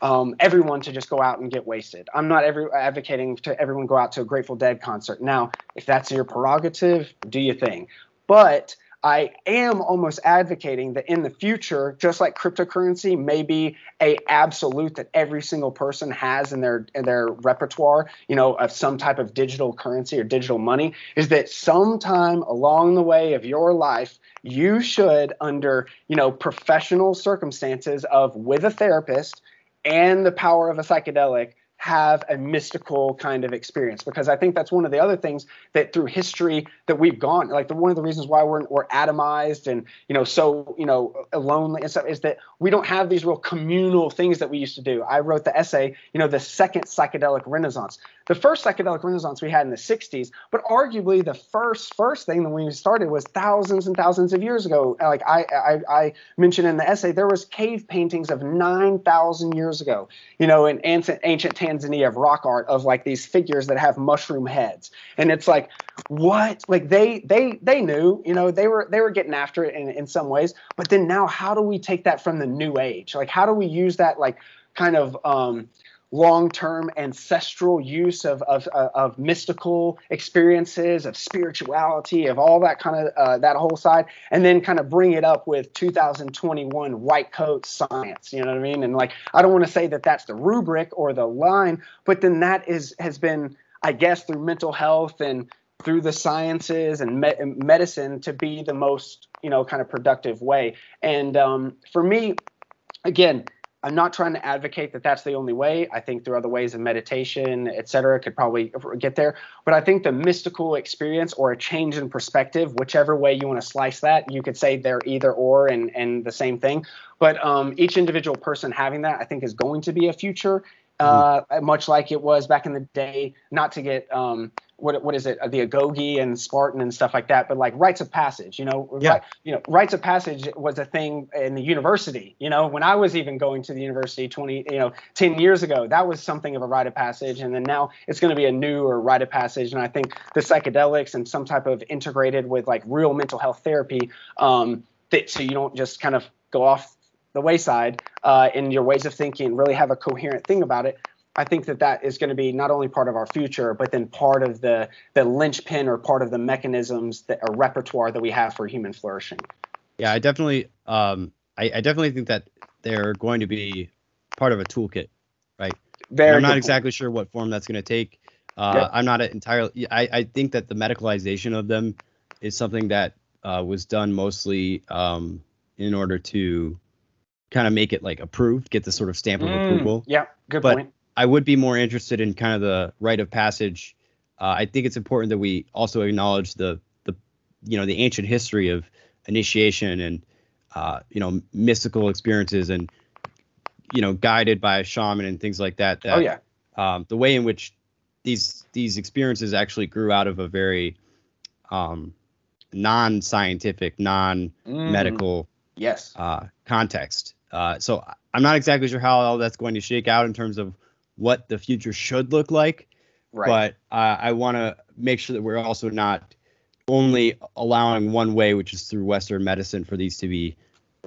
um, everyone to just go out and get wasted. I'm not every, advocating to everyone go out to a Grateful Dead concert. Now, if that's your prerogative, do your thing. But I am almost advocating that in the future, just like cryptocurrency may be a absolute that every single person has in their in their repertoire, you know, of some type of digital currency or digital money, is that sometime along the way of your life, you should, under you know professional circumstances of with a therapist and the power of a psychedelic, have a mystical kind of experience because I think that's one of the other things that through history that we've gone like the one of the reasons why we're we're atomized and you know so you know lonely and stuff is that we don't have these real communal things that we used to do. I wrote the essay, you know, the second psychedelic renaissance the first psychedelic renaissance we had in the 60s, but arguably the first first thing that we started was thousands and thousands of years ago. Like I, I, I mentioned in the essay, there was cave paintings of 9,000 years ago, you know, in ancient, ancient Tanzania of rock art of like these figures that have mushroom heads. And it's like, what? Like they they they knew, you know, they were they were getting after it in, in some ways. But then now how do we take that from the new age? Like how do we use that like kind of um long-term ancestral use of, of, of mystical experiences of spirituality of all that kind of uh, that whole side and then kind of bring it up with 2021 white coat science you know what i mean? And like i don't want to say that that's the rubric or the line but then that is has been i guess through mental health and through the sciences and me- medicine to be the most you know kind of productive way. And um, for me again I'm not trying to advocate that that's the only way. I think there are other ways of meditation, et cetera, could probably get there. But I think the mystical experience or a change in perspective, whichever way you want to slice that, you could say they're either or and, and the same thing. But um, each individual person having that, I think, is going to be a future, uh, mm-hmm. much like it was back in the day. Not to get um, what what is it? The agoge and spartan and stuff like that but like rites of passage you know? Yeah. Right, you know rites of passage was a thing in the university you know? When i was even going to the university 20 you know 10 years ago that was something of a rite of passage and then now it's going to be a newer rite of passage and i think the psychedelics and some type of integrated with like real mental health therapy um that so you don't just kind of go off the wayside uh, in your ways of thinking really have a coherent thing about it I think that that is going to be not only part of our future, but then part of the the linchpin or part of the mechanisms that a repertoire that we have for human flourishing. Yeah, I definitely, um, I, I definitely think that they're going to be part of a toolkit, right? Very. I'm not point. exactly sure what form that's going to take. Uh, yep. I'm not entirely. I, I think that the medicalization of them is something that uh, was done mostly um, in order to kind of make it like approved, get the sort of stamp of mm, approval. Yeah, good but point. I would be more interested in kind of the rite of passage. Uh, I think it's important that we also acknowledge the the you know the ancient history of initiation and uh, you know mystical experiences and you know guided by a shaman and things like that. that oh yeah. Um, the way in which these these experiences actually grew out of a very um, non-scientific, non-medical mm, yes uh, context. Uh, so I'm not exactly sure how all that's going to shake out in terms of what the future should look like. Right. But uh, I want to make sure that we're also not only allowing one way, which is through Western medicine, for these to be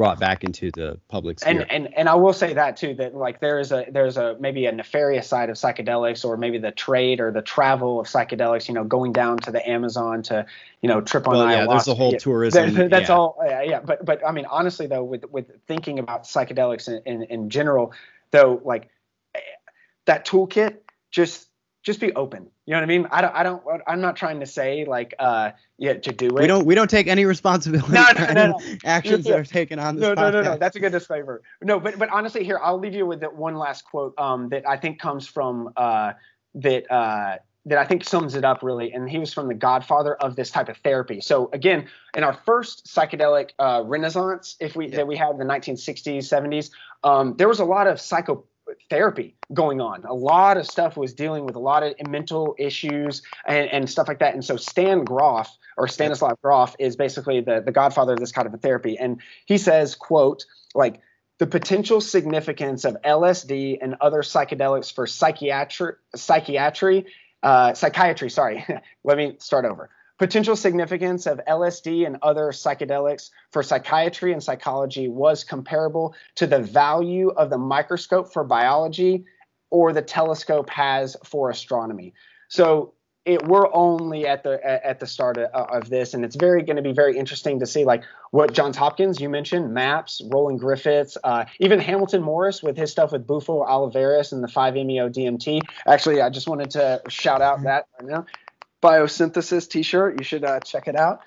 brought back into the public sphere. And and and I will say that too that like there is a there's a maybe a nefarious side of psychedelics or maybe the trade or the travel of psychedelics. You know, going down to the Amazon to you know trip on well, ayahuasca. Yeah, there's a whole tourism. That, that's yeah. all. Yeah, yeah, but but I mean honestly though, with with thinking about psychedelics in in, in general, though, like that toolkit just just be open. You know what I mean? I don't, I don't, I'm not trying to say like, uh, yeah, to do it. We don't, we don't take any responsibility. No, no, no, no. Actions yeah. are taken on this. No, no, no, no. That's a good disclaimer. No, but, but honestly, here I'll leave you with that one last quote um, that I think comes from uh, that uh, that I think sums it up really. And he was from the godfather of this type of therapy. So again, in our first psychedelic uh, renaissance, if we yeah. that we had in the 1960s, 70s, um, there was a lot of psycho therapy going on. A lot of stuff was dealing with a lot of mental issues and, and stuff like that. And so Stan Grof or Stanislav Grof is basically the, the godfather of this kind of a therapy. And he says, quote, like the potential significance of LSD and other psychedelics for psychiatry, psychiatry, uh, psychiatry, sorry, let me start over Potential significance of LSD and other psychedelics for psychiatry and psychology was comparable to the value of the microscope for biology or the telescope has for astronomy. So it, we're only at the at the start of, of this, and it's very going to be very interesting to see like what Johns Hopkins you mentioned, Maps, Roland Griffiths, uh, even Hamilton Morris with his stuff with Bufo alvarius and the 5-MeO DMT. Actually, I just wanted to shout out that right now. Biosynthesis T-shirt, you should uh, check it out.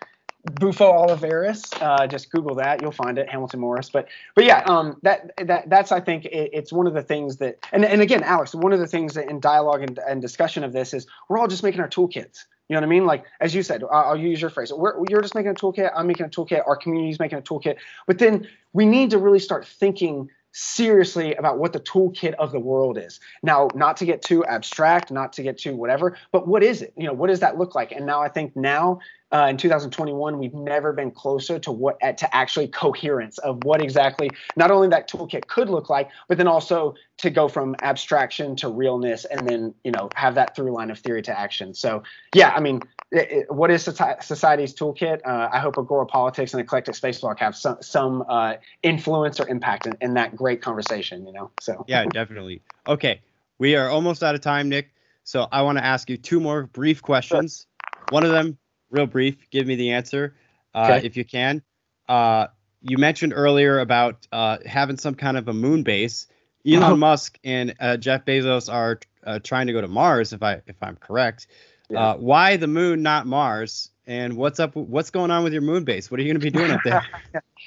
Bufo alvarius. Uh, just Google that, you'll find it. Hamilton Morris. But but yeah, um, that that that's I think it, it's one of the things that and and again, Alex, one of the things that in dialogue and, and discussion of this is we're all just making our toolkits. You know what I mean? Like as you said, I'll, I'll use your phrase. We're, you're just making a toolkit. I'm making a toolkit. Our community's making a toolkit. But then we need to really start thinking seriously about what the toolkit of the world is. Now, not to get too abstract, not to get too whatever, but what is it? You know, what does that look like? And now I think now uh, in 2021, we've never been closer to what to actually coherence of what exactly not only that toolkit could look like, but then also to go from abstraction to realness, and then you know have that through line of theory to action. So yeah, I mean, it, it, what is society's toolkit? Uh, I hope Agora Politics and Eclectic Spacewalk have some some uh, influence or impact in, in that great conversation. You know, so yeah, definitely. Okay, we are almost out of time, Nick. So I want to ask you two more brief questions. Sure. One of them real brief. Give me the answer uh, okay. if you can. Uh, you mentioned earlier about uh, having some kind of a moon base. Elon uh-huh. Musk and uh, Jeff Bezos are uh, trying to go to Mars, if I if I'm correct. Yeah. Uh, why the moon, not Mars? And what's up? What's going on with your moon base? What are you going to be doing up there?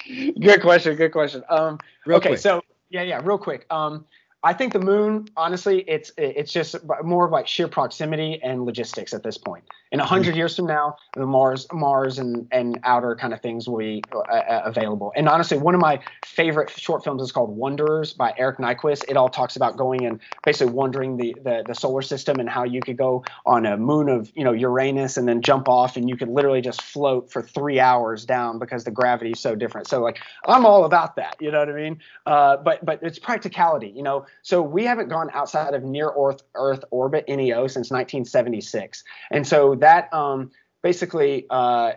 good question. Good question. Um, okay, quick. so yeah, yeah, real quick. Um, I think the moon, honestly, it's it's just more of like sheer proximity and logistics at this point. In hundred mm-hmm. years from now, the Mars, Mars, and and outer kind of things will be uh, uh, available. And honestly, one of my favorite short films is called Wanderers by Erik Wernquist. It all talks about going and basically wandering the, the the solar system and how you could go on a moon of you know Uranus and then jump off and you could literally just float for three hours down because the gravity is so different. So like I'm all about that. You know what I mean? Uh, but but it's practicality. You know, so we haven't gone outside of near Earth Earth orbit NEO since 1976, and so that um, basically uh,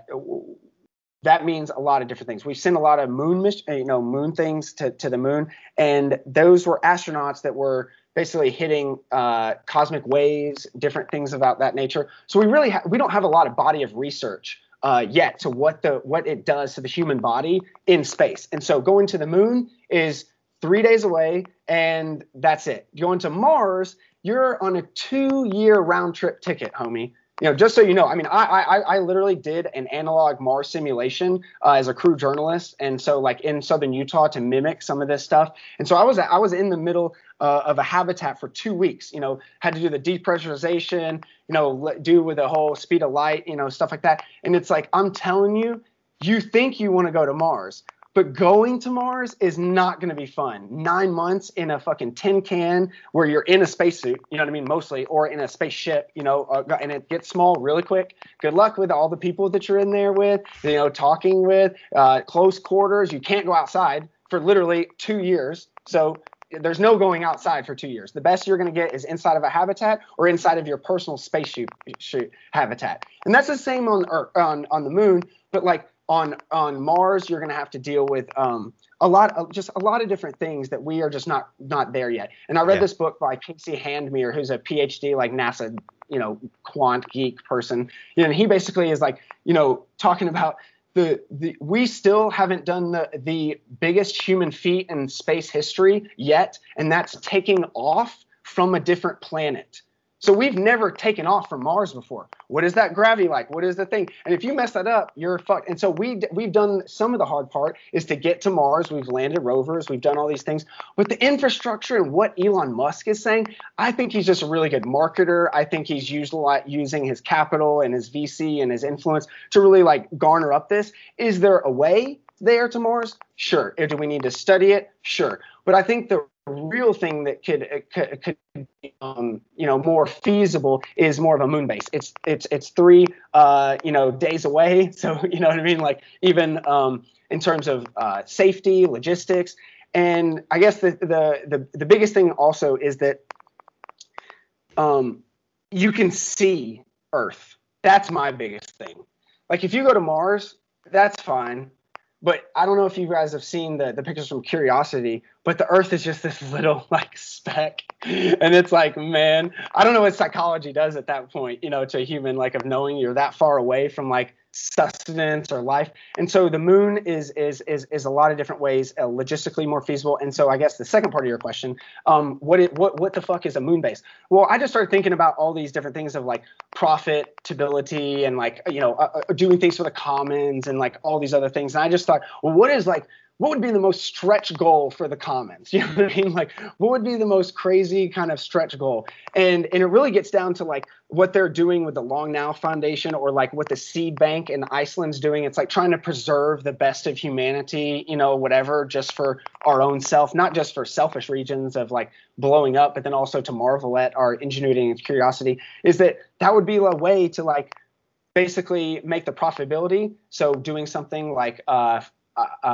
that means a lot of different things. We've sent a lot of moon, you know, moon things to, to the moon, and those were astronauts that were basically hitting uh, cosmic waves, different things about that nature. So we really ha- we don't have a lot of body of research uh, yet to what the what it does to the human body in space. And so going to the moon is three days away, and that's it. Going to Mars, you're on a two-year round trip ticket, homie you know, just so you know, I mean, I I, I literally did an analog Mars simulation uh, as a crew journalist, and so like in southern Utah to mimic some of this stuff. And so I was I was in the middle uh, of a habitat for two weeks. You know, had to do the depressurization, you know, do with the whole speed of light, you know, stuff like that. And it's like I'm telling you, you think you want to go to Mars, but going to Mars is not going to be fun. Nine months in a fucking tin can where you're in a spacesuit, you know what I mean, mostly, or in a spaceship, you know, uh, and it gets small really quick. Good luck with all the people that you're in there with, you know, talking with, uh, close quarters. You can't go outside for literally two years. So there's no going outside for two years. The best you're going to get is inside of a habitat or inside of your personal spaceship habitat. And that's the same on Earth, on on the moon. But like on on Mars, you're going to have to deal with um, a lot of just a lot of different things that we are just not not there yet. And I read yeah. this book by Casey Handmer, who's a PhD like NASA, you know, quant geek person. You know, and he basically is like, you know, talking about the, the we still haven't done the the biggest human feat in space history yet, and that's taking off from a different planet. So we've never taken off from Mars before. What is that gravity like? What is the thing? And if you mess that up, you're fucked. And so we we've done some of the hard part is to get to Mars. We've landed rovers. We've done all these things. But the infrastructure and what Elon Musk is saying, I think he's just a really good marketer. I think he's using his capital and his VC and his influence to really like garner up this. Is there a way there to Mars? Sure. Do we need to study it? Sure. But I think the real thing that could uh, could, could be, um, you know more feasible is more of a moon base. It's it's it's three uh, you know days away, so you know what I mean. Like even um, in terms of uh, safety, logistics, and I guess the the the, the biggest thing also is that um, you can see Earth. That's my biggest thing. Like if you go to Mars, that's fine but I don't know if you guys have seen the, the pictures from Curiosity, but the Earth is just this little like speck, and it's like, man, I don't know what psychology does at that point, you know, to a human, like of knowing you're that far away from like sustenance or life. And so the moon is is is is a lot of different ways uh, logistically more feasible. And so I guess the second part of your question, um, what it, what what the fuck is a moon base? Well, I just started thinking about all these different things of like profitability and like you know uh, uh, doing things for the commons and like all these other things. And I just thought, well, what is like what would be the most stretch goal for the commons? You know what I mean? Like, what would be the most crazy kind of stretch goal? And and it really gets down to like what they're doing with the Long Now Foundation or like what the Seed Bank in Iceland's doing. It's like trying to preserve the best of humanity, you know, whatever, just for our own self, not just for selfish regions of like blowing up, but then also to marvel at our ingenuity and curiosity. Is that that would be a way to like basically make the profitability. So doing something like uh,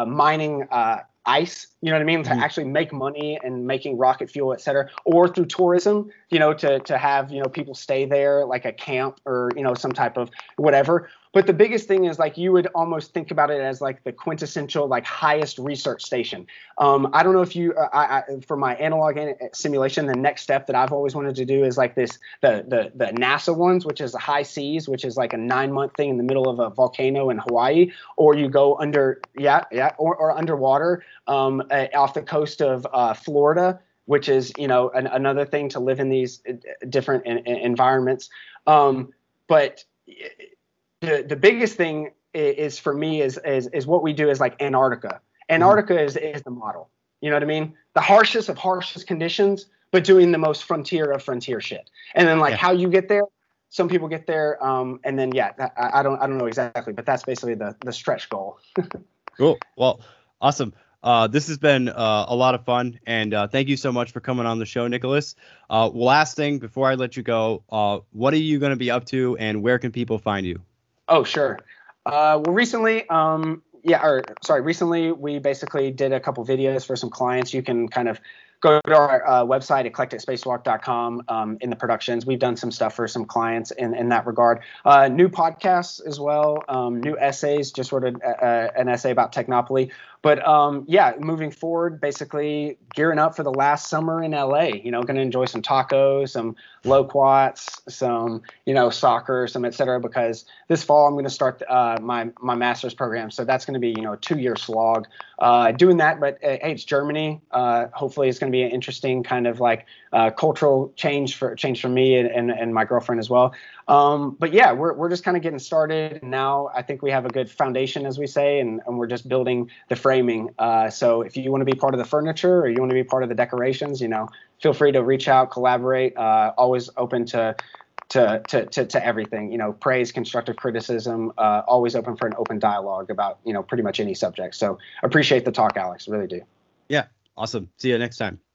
mining uh, ice, you know what I mean, mm-hmm. to actually make money and making rocket fuel, et cetera, or through tourism, you know, to to have you know people stay there like a camp or you know some type of whatever, but the biggest thing is like you would almost think about it as like the quintessential like highest research station. Um, I don't know if you, uh, I, I, for my analog simulation, the next step that I've always wanted to do is like this the the the NASA ones, which is the HI-SEAS, which is like a nine month thing in the middle of a volcano in Hawaii, or you go under yeah yeah or, or underwater um, uh, off the coast of uh, Florida which is you know an, another thing to live in these uh, different in, in environments. Um, but the the biggest thing is, for me is, is is what we do is like Antarctica. Antarctica mm-hmm. is is the model. You know what I mean? The harshest of harshest conditions, but doing the most frontier of frontier shit. And then like yeah. how you get there. Some people get there, um, and then yeah, I, I don't I don't know exactly, but that's basically the the stretch goal. cool. Well, awesome. Uh, this has been uh, a lot of fun, and uh, thank you so much for coming on the show, Nicholas. Uh, last thing before I let you go, uh, what are you going to be up to, and where can people find you? Oh, sure. Uh, well, recently, um, yeah, or sorry, recently we basically did a couple videos for some clients. You can kind of go to our uh, website, eclecticspacewalk.com, um, in the productions. We've done some stuff for some clients in, in that regard. Uh, new podcasts as well, um, new essays, just of uh, uh an essay about Technopoly. But um, yeah, moving forward, basically gearing up for the last summer in LA. You know, going to enjoy some tacos, some loquats, some you know soccer, some etc. Because this fall I'm going to start uh, my my master's program, so that's going to be you know a two year slog uh, doing that. But uh, hey, it's Germany. Uh, hopefully, it's going to be an interesting kind of like uh, cultural change for change for me and, and, and my girlfriend as well. Um, but yeah, we're, we're just kind of getting started And now. I think we have a good foundation, as we say, and, and we're just building the framing. Uh, so if you want to be part of the furniture or you want to be part of the decorations, you know, feel free to reach out, collaborate. Uh, always open to, to, to, to, to everything, you know, praise, constructive criticism, uh, always open for an open dialogue about, you know, pretty much any subject. So appreciate the talk, Alex. Really do. Yeah. Awesome. See you next time.